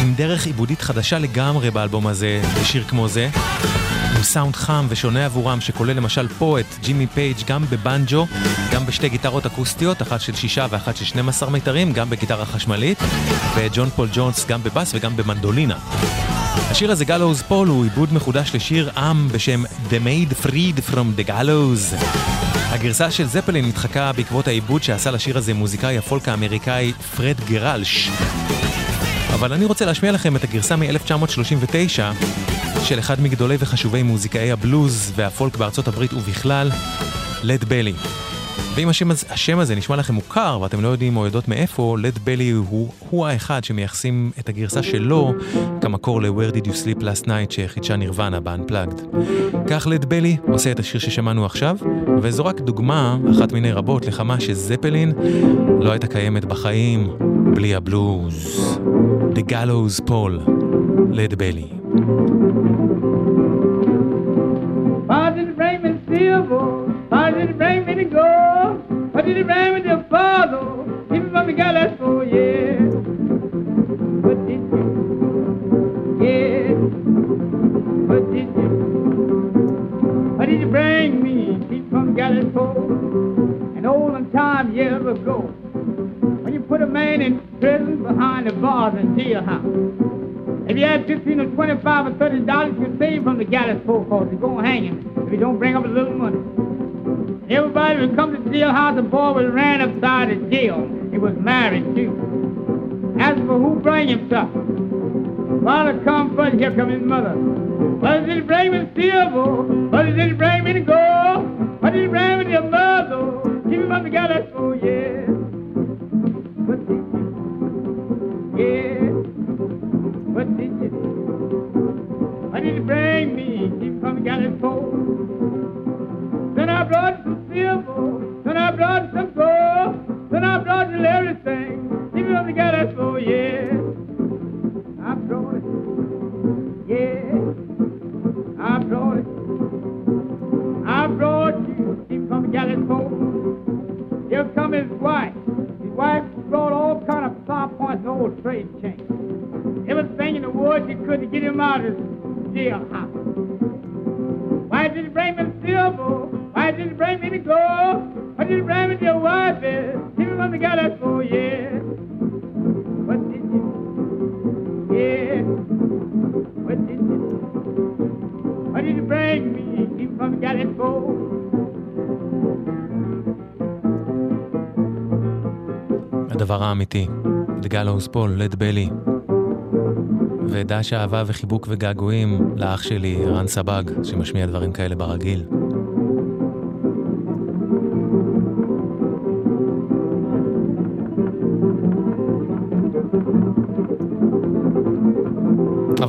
עם דרך עיבודית חדשה לגמרי באלבום הזה, בשיר כמו זה, עם סאונד חם ושונה עבורם, שכולל למשל פה את ג'ימי פייג' גם בבנג'ו, גם בשתי גיטרות אקוסטיות, אחת של שישה ואחת של 12 מיתרים, גם בגיטרה חשמלית, וג'ון פול ג'ונס גם בבאס וגם במנדולינה. השיר הזה, Gallows Pole, הוא עיבוד מחודש לשיר עם בשם The Maid Freed from the Gallows. הגרסה של זפלין נדחקה בעקבות העיבוד שעשה לשיר הזה מוזיקאי הפולק האמריקאי פרד גרלש. אבל אני רוצה להשמיע לכם את הגרסה מ-1939 של אחד מגדולי וחשובי מוזיקאי הבלוז והפולק בארצות הברית ובכלל, לד בלי. ואם השם, הזה- השם הזה נשמע לכם מוכר ואתם לא יודעים או יודעות מאיפה, לד בלי הוא, הוא האחד שמייחסים את הגרסה שלו כמקור ל-Where Did You Sleep Last Night שחידשה נירוונה ב-Unplugged. כך לד בלי עושה את השיר ששמענו עכשיו, וזו רק דוגמה, אחת מיני רבות, לכמה שזפלין לא הייתה קיימת בחיים בלי הבלוז. The Gallows Paul, לד בלי. Gallows for yeah. What did you? Yeah. What did you? Why did you bring me? Keep from for an olden time years ago. When you put a man in prison behind the bars in jailhouse. If you had 15 or 25 or 30 dollars, you'd save from the gallows pole cause you're going to hang him if you don't bring up a little money. Everybody would come to the jailhouse, the boy was ran upside the jail. He was married too. Asked for who bring him something. Father come first, here come his mother. What did it bring me silver? What did it bring me to gold? What did it bring me your mother? Keep him on the gallows pole, yeah. What did you? Yeah. What did you? What did you bring me? Keep from the gallows pole. Then I brought some silver. Then I brought some gold. George will everything. He built the ghetto, so yeah. I'm George. Yeah. I'm George. I brought you. Keep from the ghetto, so. Here come his wife. His wife brought all kind of sharp points and old trade chains. Everything in the world she couldn't get him out of his jail. Why did you bring me silver? Why did you bring me the gold? Why did you bring me to your wife? is? Keep him on the gallows for yeah. What did you? Yeah. What did you? Why did you bring me? Keep him on the gallows for? הדבר האמיתי, The Gallows Paul, לד בלי. ודש אהבה וחיבוק וגעגועים לאח שלי, רן סבג, שמשמיע דברים כאלה ברגיל.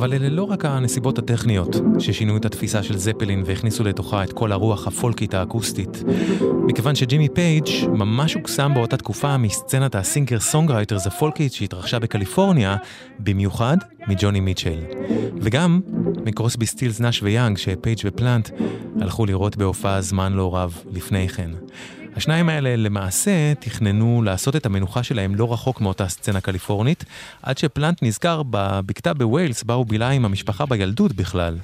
אבל אלה לא רק הנסיבות הטכניות ששינו את התפיסה של זפלין והכניסו לתוכה את כל הרוח הפולקית האקוסטית. מכיוון שג'ימי פייג' ממש הוקסם באותה תקופה מסצנת ה singer songwriters הפולקית שהתרחשה בקליפורניה, במיוחד מג'וני מיטשל. וגם מקרוסבי סטילס נאש ויאנג שפייג' ופלנט הלכו לראות בהופעה זמן לא רב לפני כן. השניים האלה למעשה תכננו לעשות את המנוחה שלהם לא רחוק מאותה סצנה קליפורנית, עד שפלנט נזכר בבקתה בווילס בה הוא בילה עם המשפחה בילדות בכלל,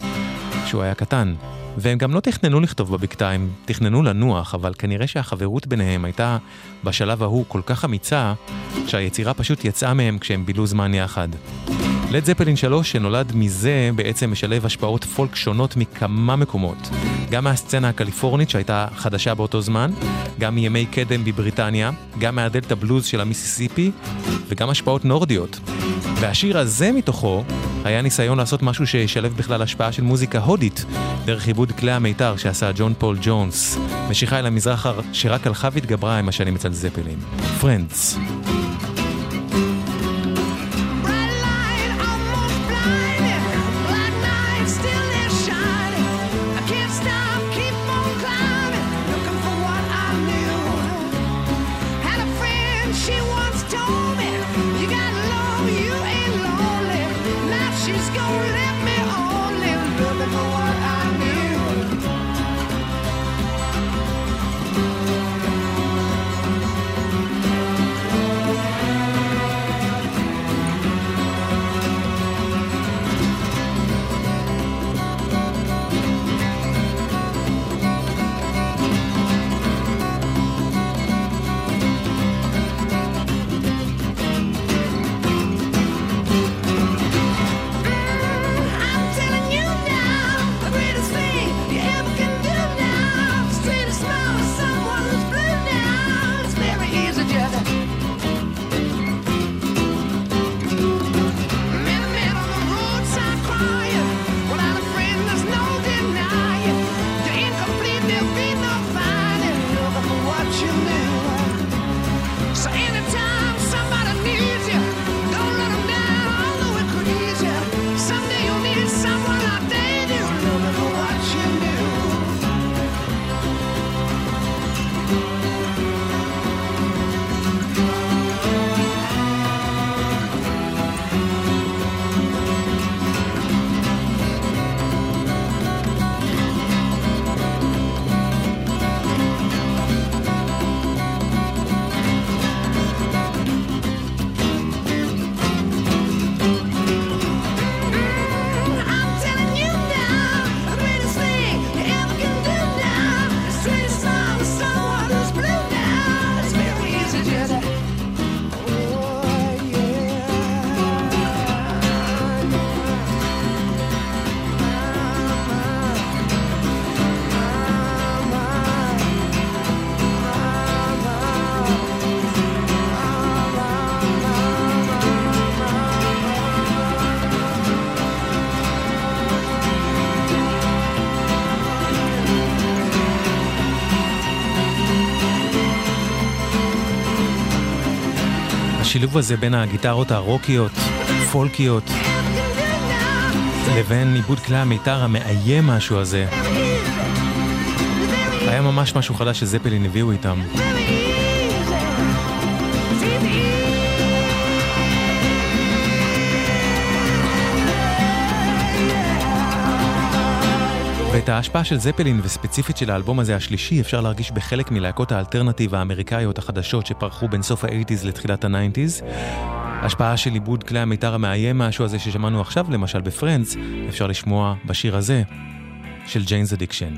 כשהוא היה קטן. והם גם לא תכננו לכתוב בבקתה, הם תכננו לנוח, אבל כנראה שהחברות ביניהם הייתה בשלב ההוא כל כך אמיצה, שהיצירה פשוט יצאה מהם כשהם בילו זמן יחד. לד זפלין 3 שנולד מזה בעצם משלב השפעות פולק שונות מכמה מקומות. גם מהסצנה הקליפורנית שהייתה חדשה באותו זמן, גם מימי קדם בבריטניה, גם מהדלתא בלוז של המיסיסיפי, וגם השפעות נורדיות. והשיר הזה מתוכו היה ניסיון לעשות משהו שישלב בכלל השפעה של מוזיקה הודית, דרך עיבוד כלי המיתר שעשה ג'ון פול ג'ונס, משיכה אל המזרח שרק הלכה והתגברה עם השנים אצל זפלין. Friends. השילוב הזה בין הגיטרות הרוקיות, פולקיות, לבין עיבוד כלי המיתר המאיים משהו הזה. היה ממש משהו חדש שזפלין הביאו איתם. ואת ההשפעה של זפלין וספציפית של האלבום הזה השלישי אפשר להרגיש בחלק מלהקות האלטרנטיב האמריקאיות החדשות שפרחו בין סוף ה-80's לתחילת ה-90's. השפעה של עיבוד כלי המיתר המאיים משהו הזה ששמענו עכשיו, למשל ב Friends, אפשר לשמוע בשיר הזה של ג'יינס אדיקשן.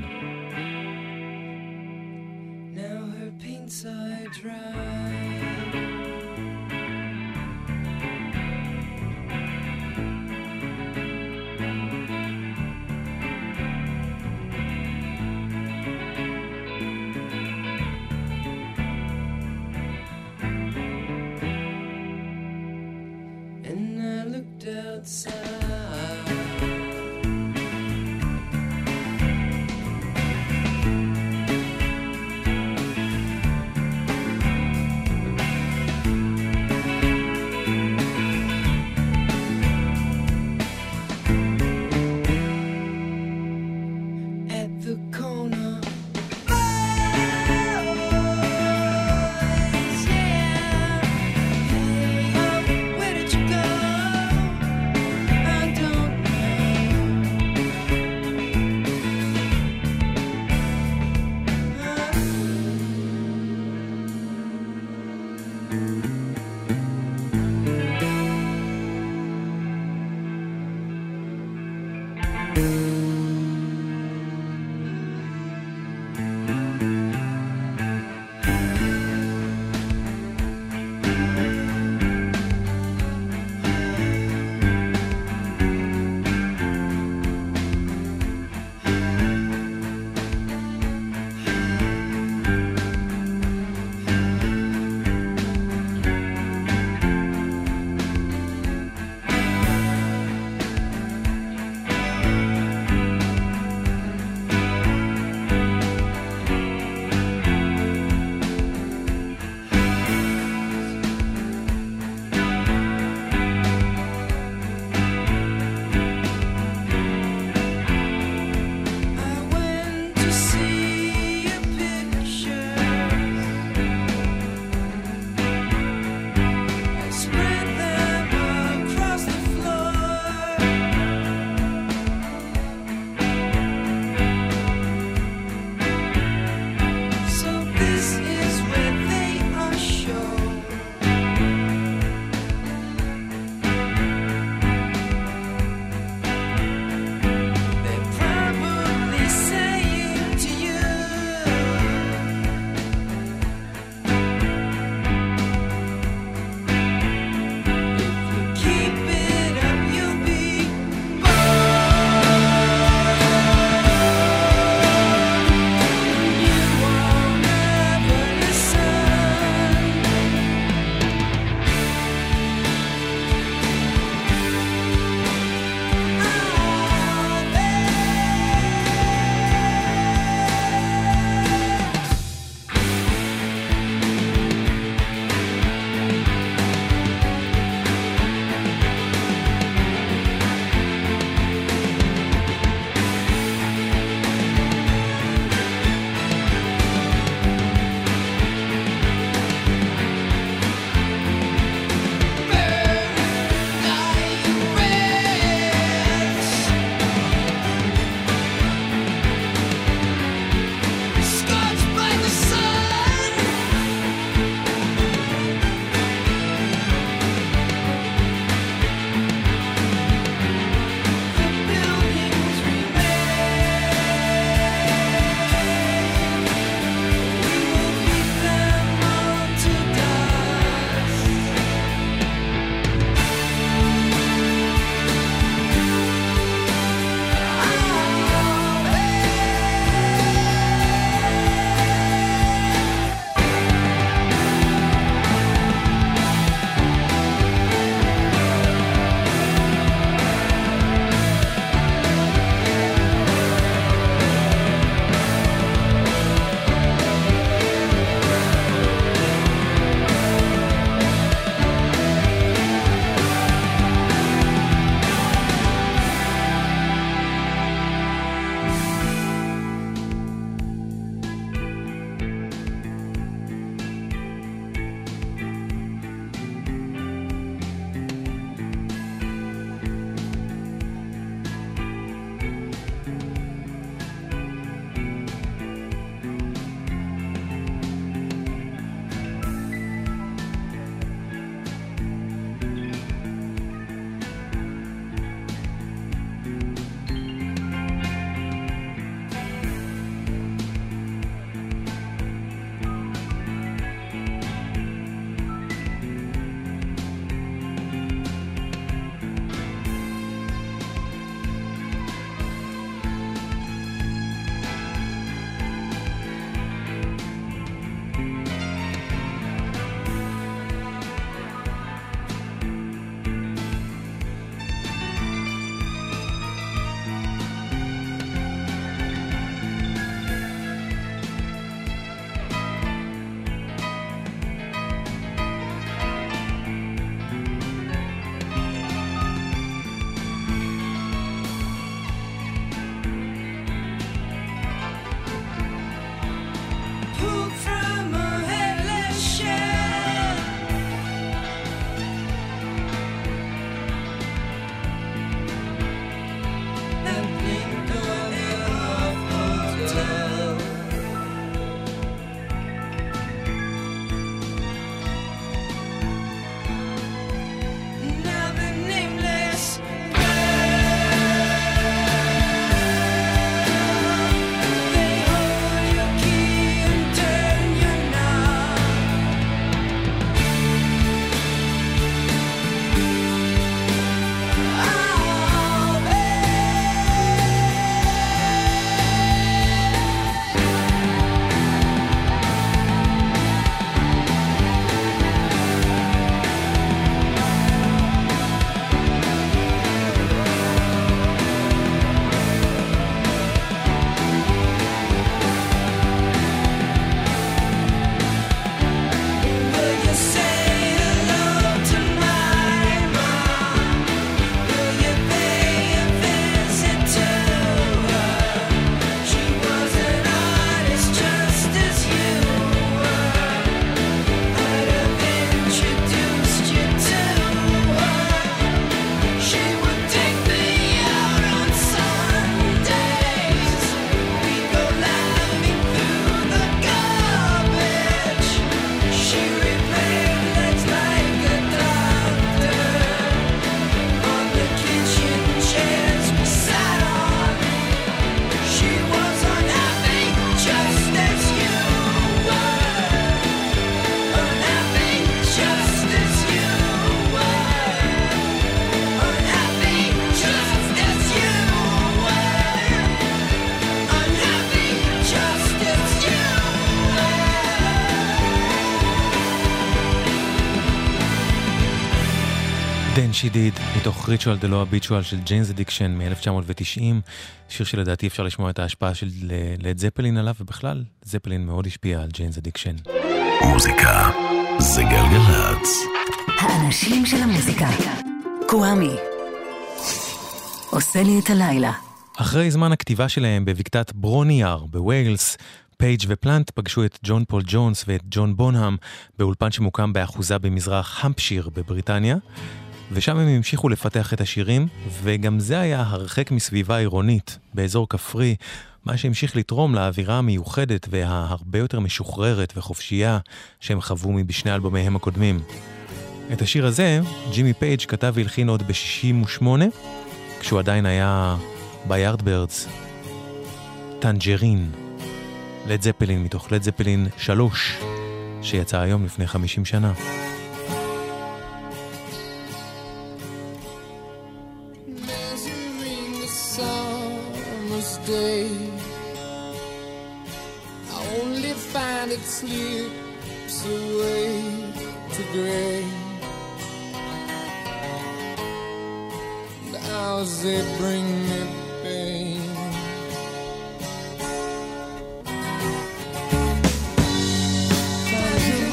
She Did, מתוך Ritual de lo Habitual של ג'יינס אדיקשן מ-1990, שיר שלדעתי אפשר לשמוע את ההשפעה של לד זפלין עליו, ובכלל, זפלין מאוד השפיע על ג'יינס אדיקשן. מוזיקה זה גלגלצ. האנשים של המוזיקה. קוואמי. עושה לי את הלילה. אחרי זמן הכתיבה שלהם בבקתת ברוניאר בווילס, פייג' ופלנט פגשו את ג'ון פול ג'ונס ואת ג'ון בונהאם באולפן שמוקם באחוזה במזרח המפשייר בבריטניה, ושם הם המשיכו לפתח את השירים, וגם זה היה הרחק מסביבה עירונית, באזור כפרי, מה שהמשיך לתרום לאווירה המיוחדת וההרבה יותר משוחררת וחופשייה שהם חוו מבשני אלבומיהם הקודמים. את השיר הזה, ג'ימי פייג' כתב והלחין עוד ב-68, כשהוא עדיין היה ביארדברדס. Tangerine. לד זפלין מתוך לד זפלין 3, שיצא היום לפני 50 שנה. Day. I only find it slips away to gray. The hours they bring me pain.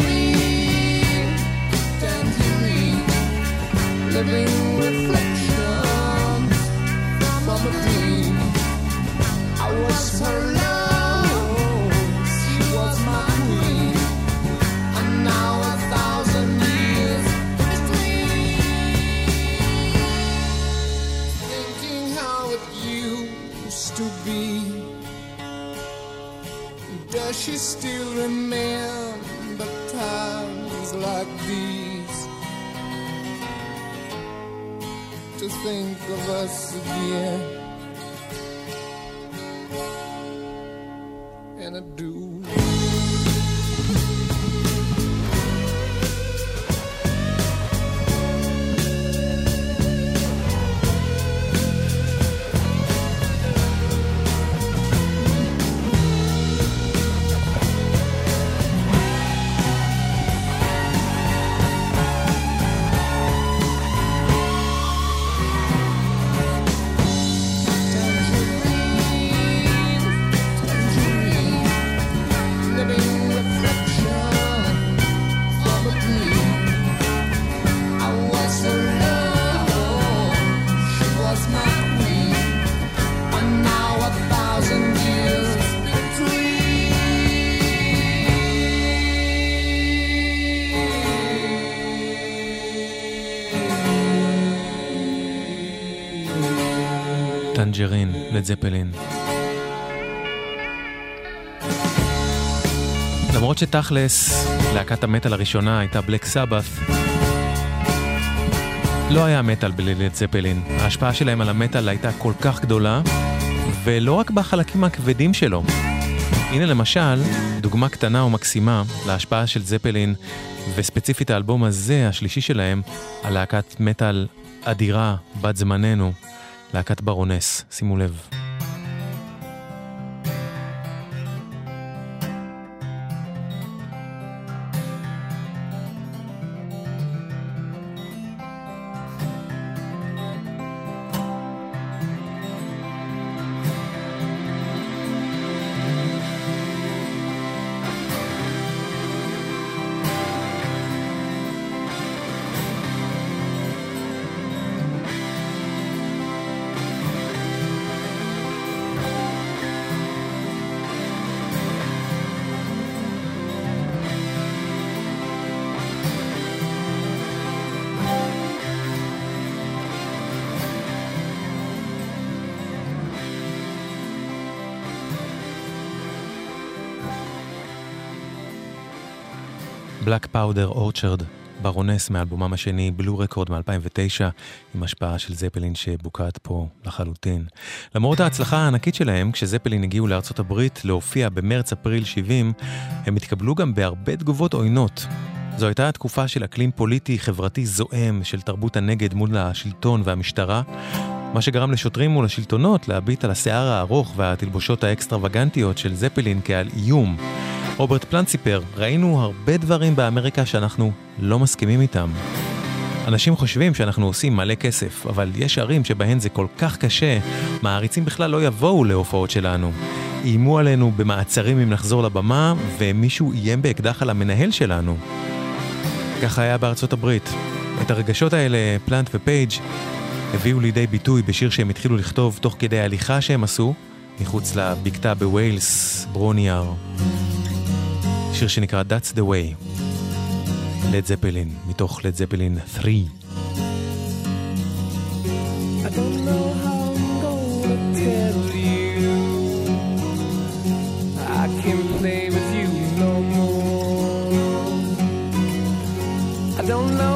Tangerine, tangerine, living she still remember times like these? To think of us again. And I do. זפלין. למרות שתכלס, להקת המטאל הראשונה הייתה בלק סבת, לא היה מטאל בלי לד זפלין. ההשפעה שלהם על המטאל הייתה כל כך גדולה, ולא רק בחלקים הכבדים שלו. הנה למשל, דוגמה קטנה ומקסימה להשפעה של זפלין, וספציפית האלבום הזה, השלישי שלהם, על להקת מטאל אדירה, בת זמננו, להקת ברונס. שימו לב. פאודר אורצ'רד, ברונס מאלבומם השני, בלו רקורד מ-2009, עם השפעה של זפלין שבוקעת פה לחלוטין. למרות ההצלחה הענקית שלהם, כשזפלין הגיעו לארצות הברית להופיע במרץ-אפריל 70, הם התקבלו גם בהרבה תגובות עוינות. זו הייתה התקופה של אקלים פוליטי-חברתי זועם של תרבות הנגד מול השלטון והמשטרה, מה שגרם לשוטרים ולשלטונות להביט על השיער הארוך והתלבושות האקסטרווגנטיות של זפלין כעל איום. רוברט פלנט סיפר, ראינו הרבה דברים באמריקה שאנחנו לא מסכימים איתם. אנשים חושבים שאנחנו עושים מלא כסף, אבל יש ערים שבהן זה כל כך קשה, מעריצים בכלל לא יבואו להופעות שלנו. איימו עלינו במעצרים אם נחזור לבמה, ומישהו איים באקדח על המנהל שלנו. ככה היה בארצות הברית. את הרגשות האלה פלנט ופייג' הביאו לידי ביטוי בשיר שהם התחילו לכתוב תוך כדי ההליכה שהם עשו, מחוץ לבקתה בווילס, ברוניאר. שיר שנקרא That's the way, לד זפלין, מתוך לד זפלין 3. I don't know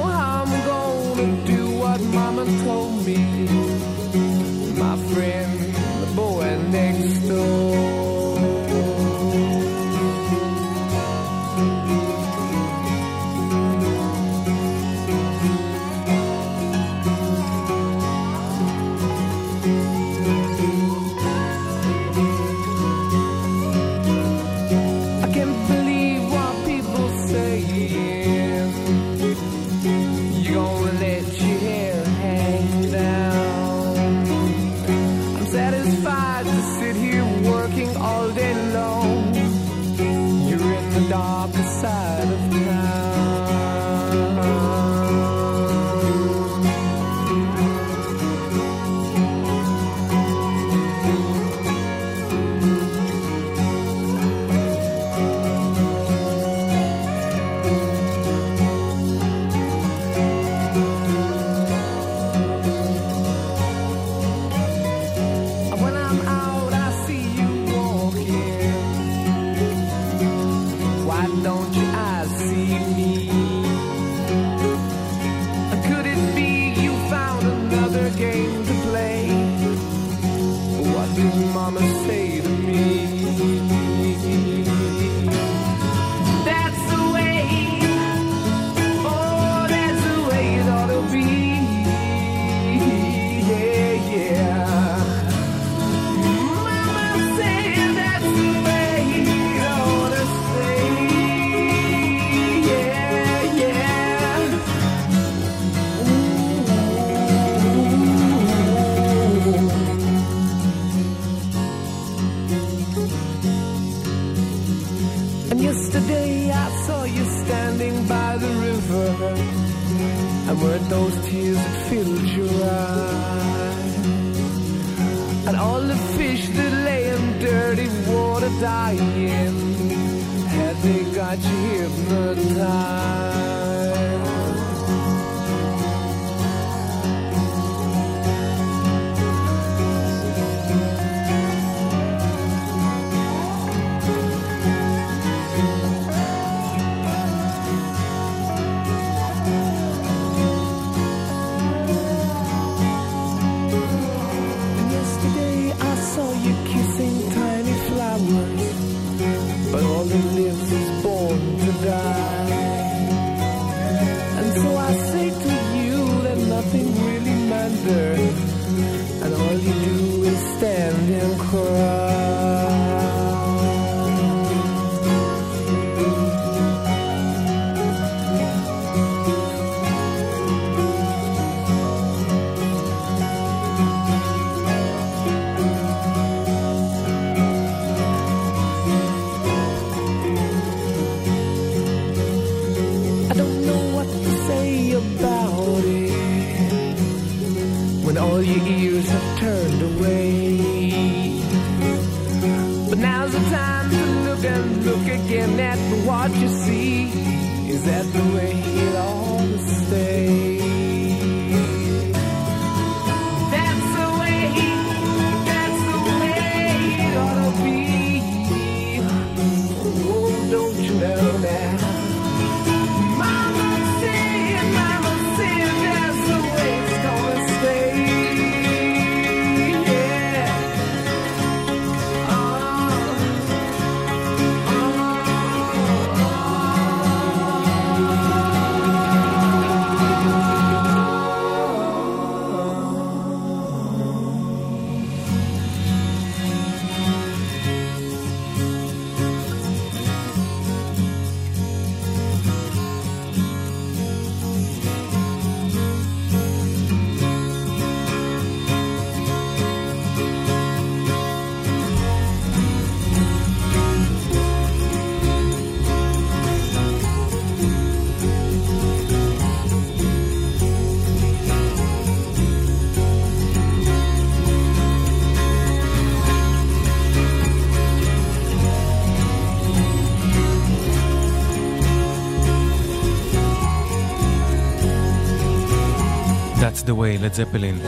the way, לד זפלין.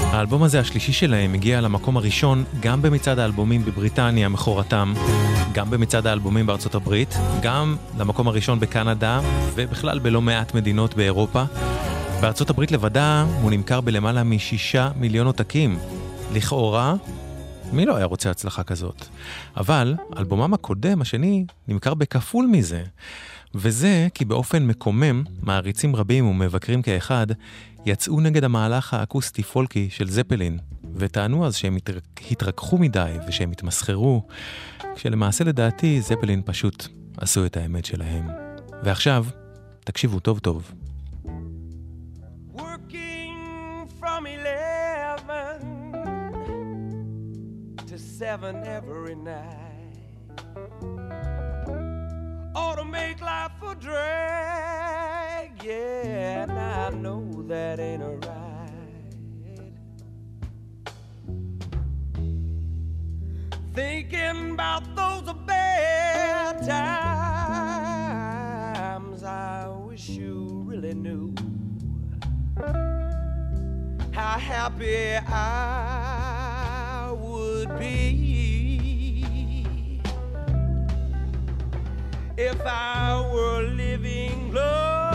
האלבום הזה, השלישי שלהם, הגיע למקום הראשון גם במצעד האלבומים בבריטניה, מכורתם, גם במצעד האלבומים בארצות הברית, גם למקום הראשון בקנדה, ובכלל בלא מעט מדינות באירופה. בארצות הברית לבדה הוא נמכר בלמעלה משישה מיליון עותקים. לכאורה, מי לא היה רוצה הצלחה כזאת? אבל אלבומם הקודם, השני, נמכר בכפול מזה. וזה כי באופן מקומם, מעריצים רבים ומבקרים כאחד יצאו נגד המהלך האקוסטי-פולקי של זפלין, וטענו אז שהם התר... התרככו מדי ושהם התמסחרו, כשלמעשה לדעתי זפלין פשוט עשו את האמת שלהם. ועכשיו, תקשיבו טוב טוב. From 11 to 7 every night. Ought to make life a drag, yeah, and I know that ain't right. Thinking about those bad times, I wish you really knew how happy I would be if I were living love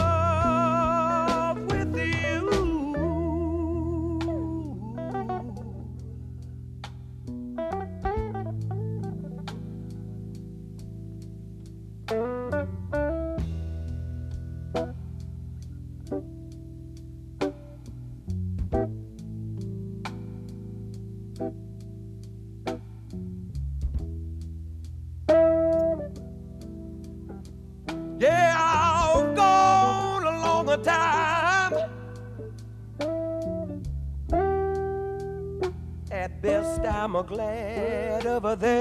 glad over there.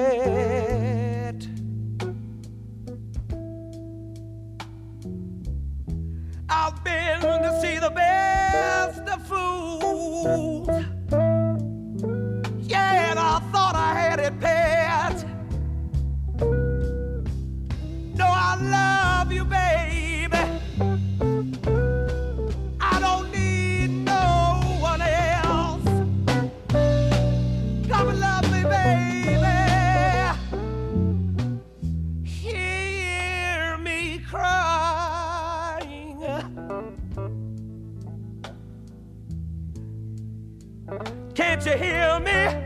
Can't you hear me?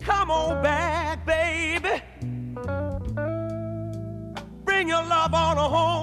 Come on back, baby. Bring your love on home.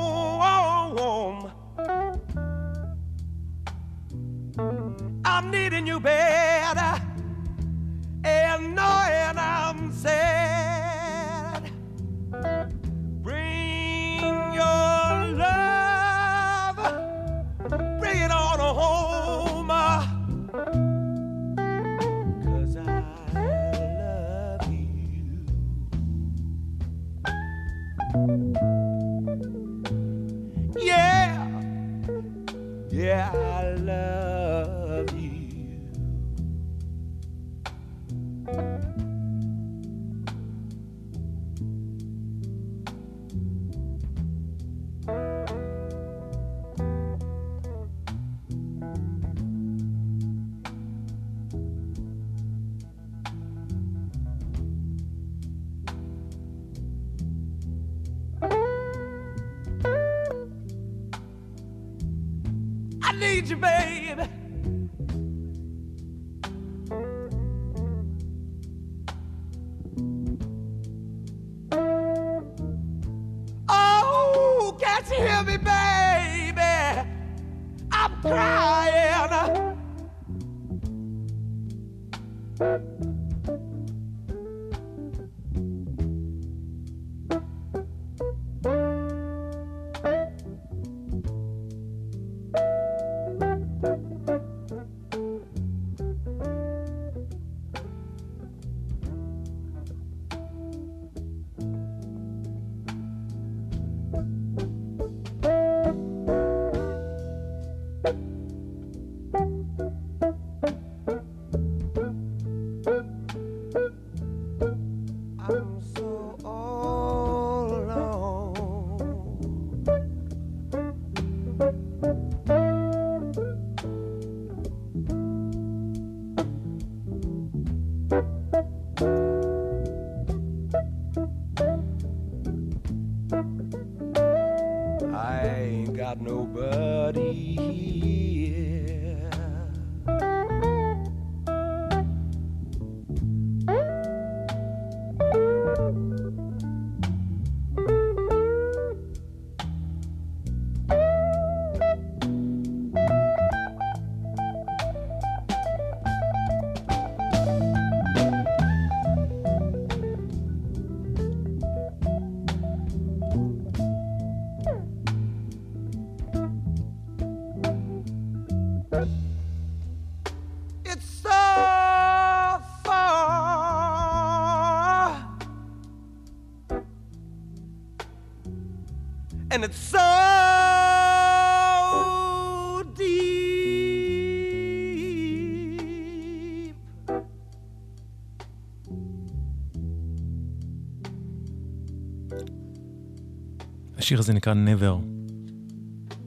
השיר הזה נקרא Never.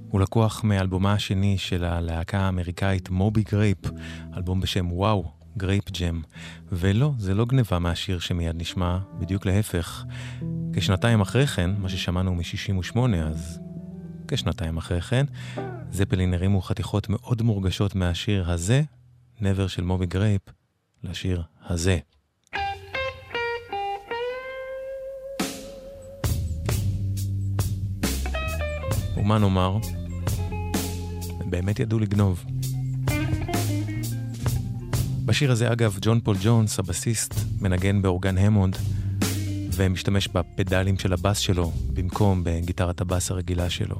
הוא לקוח מאלבומה השני של הלהקה האמריקאית מובי גרייפ, אלבום בשם Wow, Grape Jam. ולא, זה לא גניבה מהשיר שמיד נשמע, בדיוק להפך. כשנתיים אחרי כן, מה ששמענו מ-68, אז כשנתיים אחרי כן, זפלין הרימו חתיכות מאוד מורגשות מהשיר הזה, Never של מובי גרייפ, לשיר הזה. ומה נאמר? הם באמת ידעו לגנוב. בשיר הזה, אגב, ג'ון פול ג'ונס, הבסיסט, מנגן באורגן המונד, ומשתמש בפדלים של הבאס שלו, במקום בגיטרת הבאס הרגילה שלו.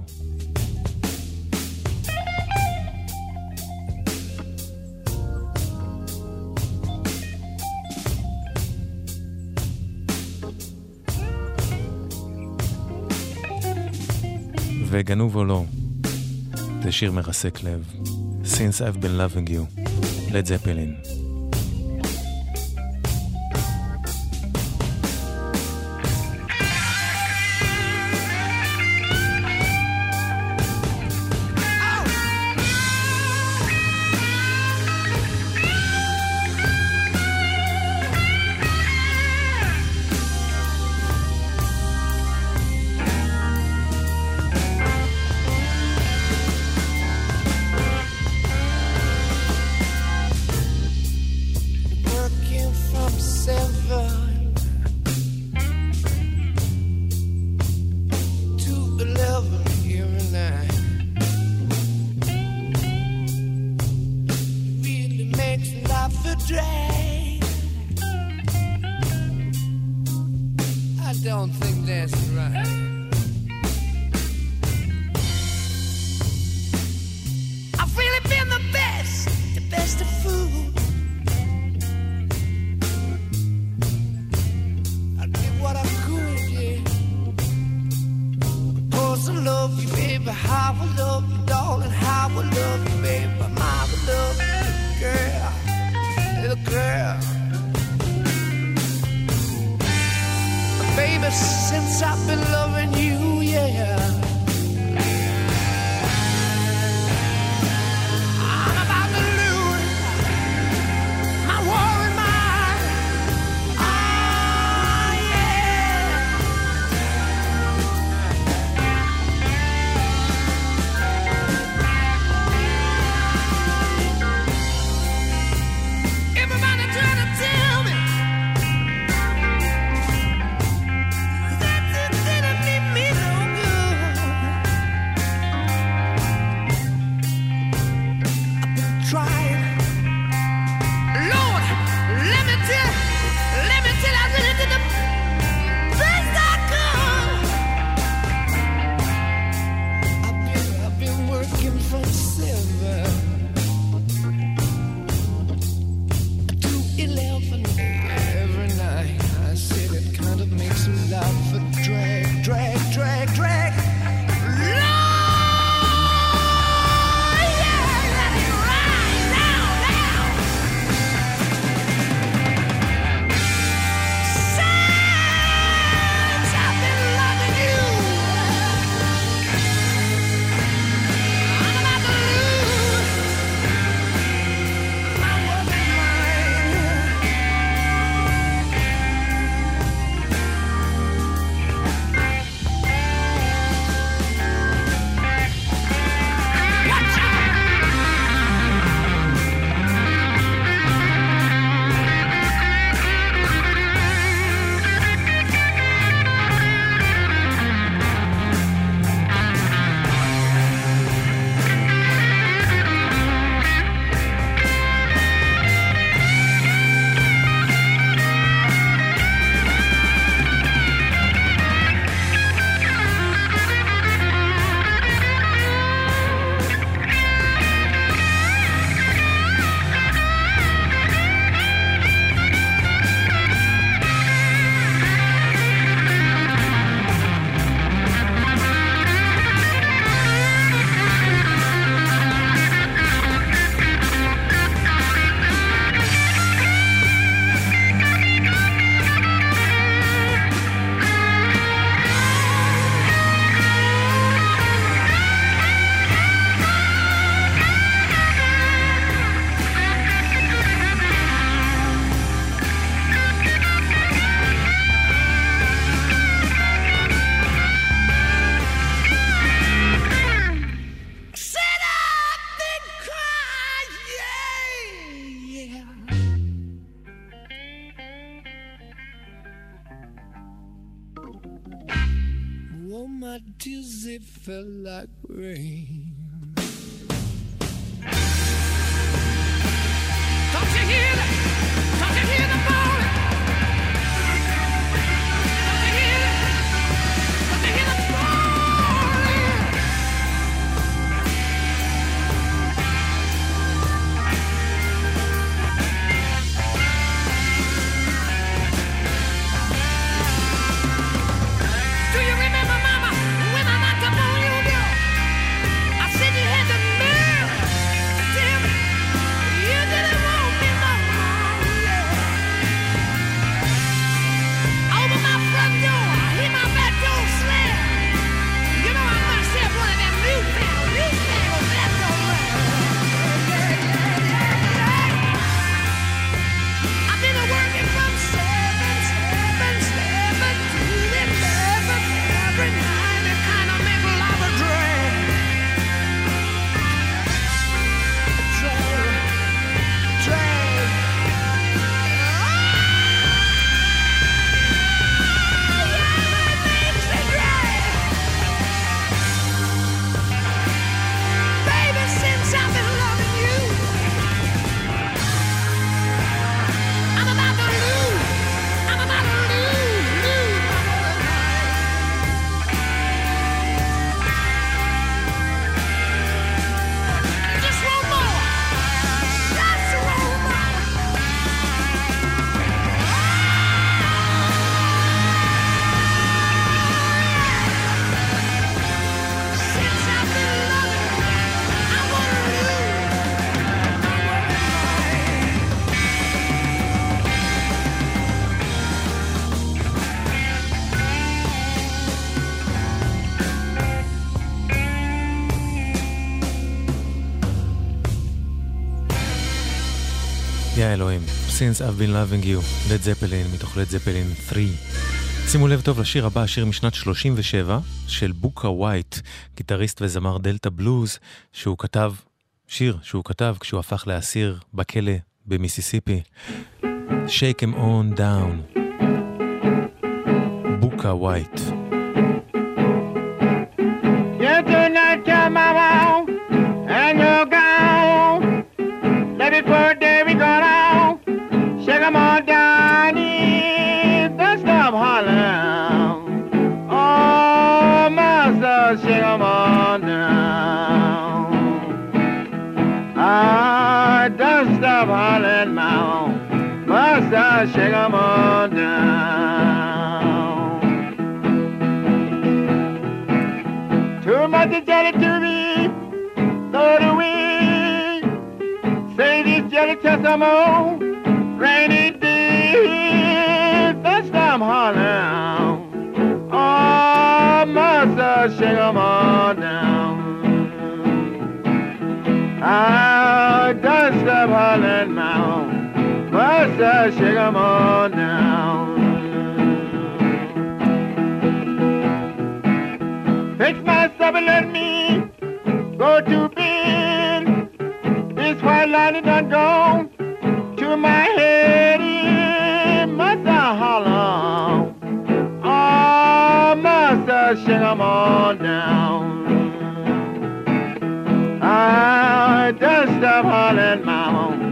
וגנוב או לא, זה שיר מרסק לב. Since I've been loving you, לד זפלין. feel like יא אלוהים, Since I've been loving you, לד זפלין, מתוך לד זפלין 3. שימו לב טוב לשיר הבא, שיר משנת 37, של בוקה ווייט, גיטריסט וזמר דלתא בלוז, שהוא כתב, שיר שהוא כתב כשהוא הפך לאסיר בכלא במיסיסיפי. Shake 'Em on Down. בוקה ווייט. Jelly to me, throw it away. Say this jelly just some more. Rainy day, that's time hollering. Oh, master, shake 'em all down. Ah, don't stop hollering now. Master, shake 'em all down. Myself and let me go to bed. This white line done gone to my head. Must I holler. Oh, must I shake 'em all down. I just stop hollering, mama.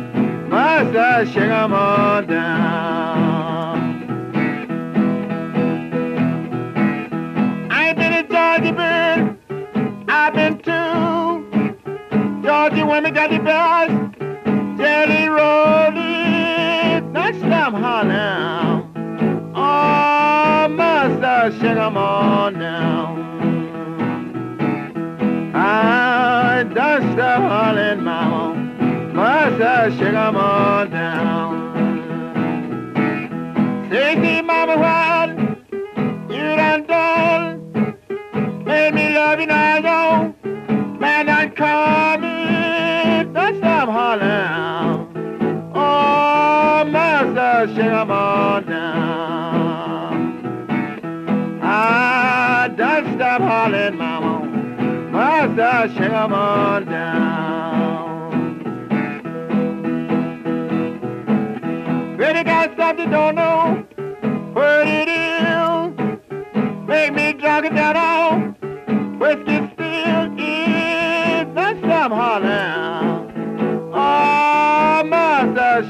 I shake 'em all down. But the women got the best. Jelly roll it. Next time, Harlem. Oh, Master, shake them all down. I dust the Harlem, Mama. Master, shake them all down. Sixty, Mama, ride. You done done. Made me love you now, Man, I'm coming. Master, shake 'em all down. Ah, don't stop hollering, mama. Master, shake 'em all down. Really got something don't know what it is. make me drunk and down on whiskey the slum hall now. Oh, I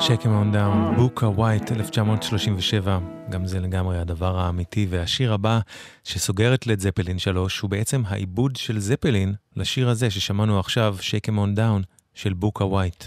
shake 'em on בוקה ווייט, 1937, גם זה לגמרי הדבר האמיתי, והשיר הבא שסוגר את לד זפלין 3 הוא בעצם העיבוד של זפלין לשיר הזה ששמענו עכשיו, Shake 'Em on Down, של בוקה ווייט.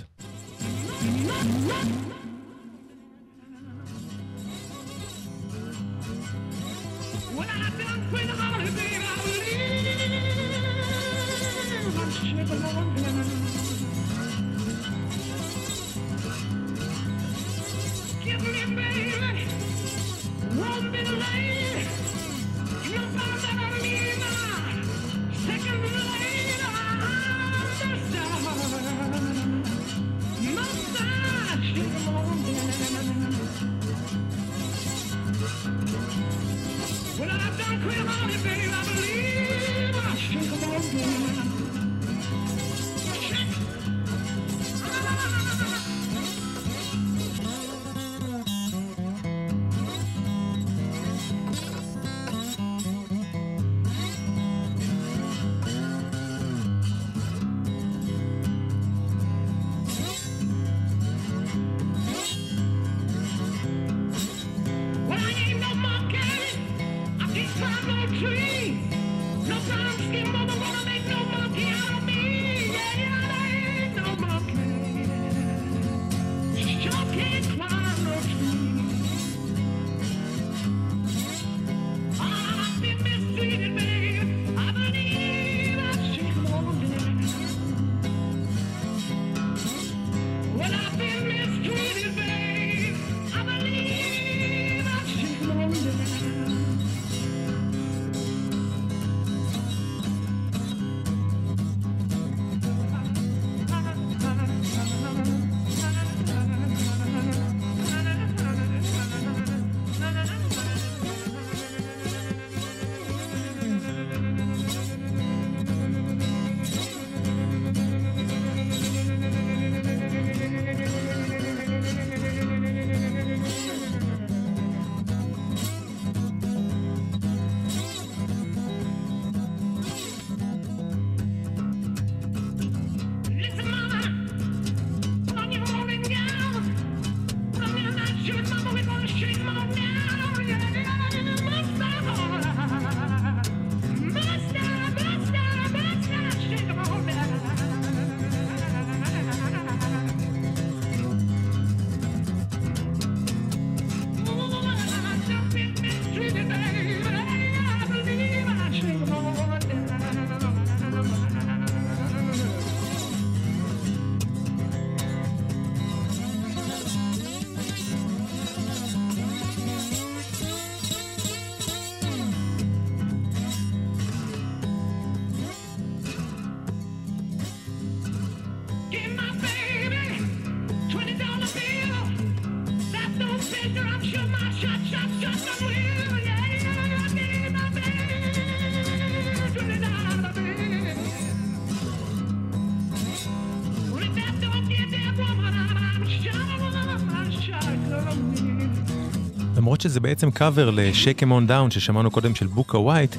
שזה בעצם קאבר ל-Shake 'em on Down ששמענו קודם של בוקה ווייט,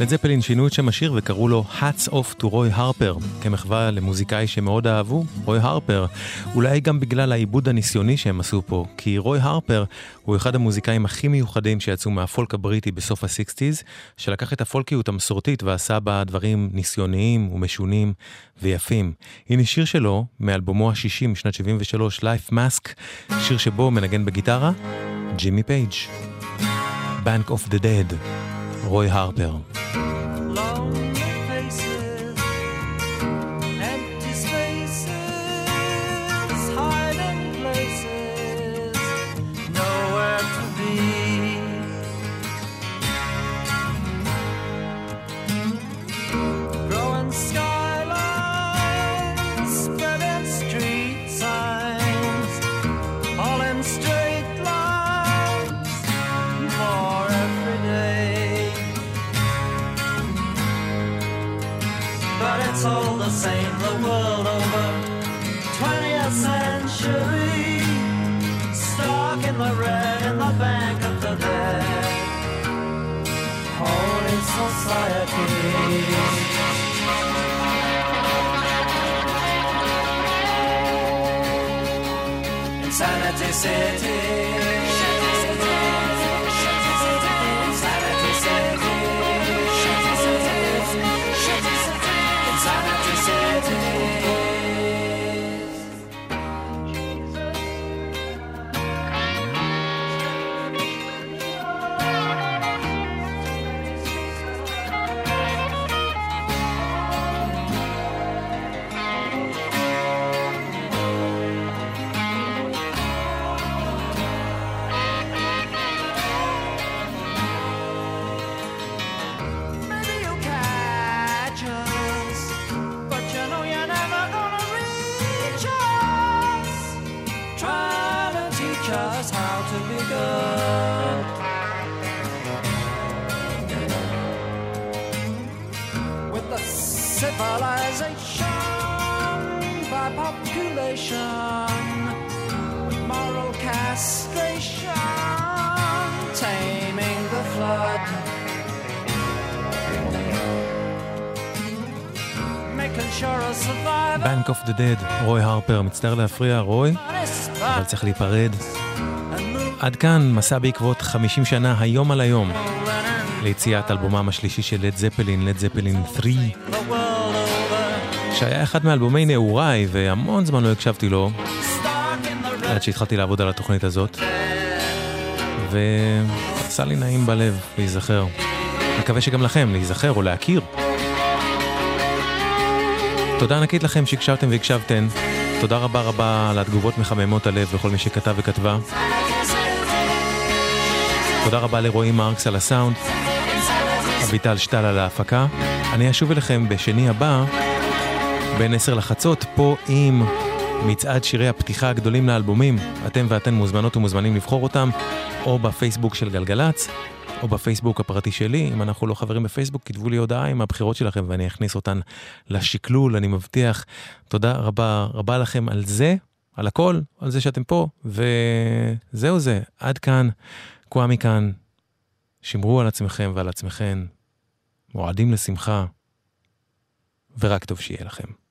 לד זפלין שינו את שם השיר וקראו לו Hats Off to רוי הרפר, כמחווה למוזיקאי שמאוד אהבו, רוי הרפר. אולי גם בגלל העיבוד הניסיוני שהם עשו פה, כי רוי הרפר הוא אחד המוזיקאים הכי מיוחדים שיצאו מהפולק הבריטי בסוף ה-60's, שלקח את הפולקיות המסורתית ועשה בה דברים ניסיוניים ומשונים ויפים. הנה שיר שלו, מאלבומו ה-60 משנת 73, Life Mask, שיר שבו מנגן בגיטרה, ג'ימי פייג'. Bank of the Dead, רוי הרפר. presente. Bank of the Dead, רוי הרפר, מצטער להפריע, רוי, אבל צריך להיפרד. עד כאן מסע בעקבות 50 שנה, היום על היום, ליציאת אלבומם השלישי של לד זפלין, לד זפלין 3, שהיה אחד מאלבומי נעוריי, והמון זמן לא הקשבתי לו, עד שהתחלתי לעבוד על התוכנית הזאת, ועשה לי נעים בלב להיזכר. מקווה שגם לכם, להיזכר או להכיר. תודה ענקית לכם שהקשבתם והקשבתן. תודה רבה רבה על התגובות מחממות הלב לכל מי שכתב וכתבה. תודה רבה לרועי מרקס על הסאונד, אביטל שטל על ההפקה. אני אשוב אליכם בשני הבא, בין עשר לחצות, פה עם מצעד שירי הפתיחה הגדולים לאלבומים. אתם ואתן מוזמנות ומוזמנים לבחור אותם, או בפייסבוק של גלגלצ, או בפייסבוק הפרטי שלי. אם אנחנו לא חברים בפייסבוק, כתבו לי הודעה עם הבחירות שלכם ואני אכניס אותן לשקלול, אני מבטיח. תודה רבה רבה לכם על זה, על הכל, על זה שאתם פה, וזהו זה, עד כאן, קוואמי כאן. שמרו על עצמכם ועל עצמכן, מועדים לשמחה, ורק טוב שיהיה לכם.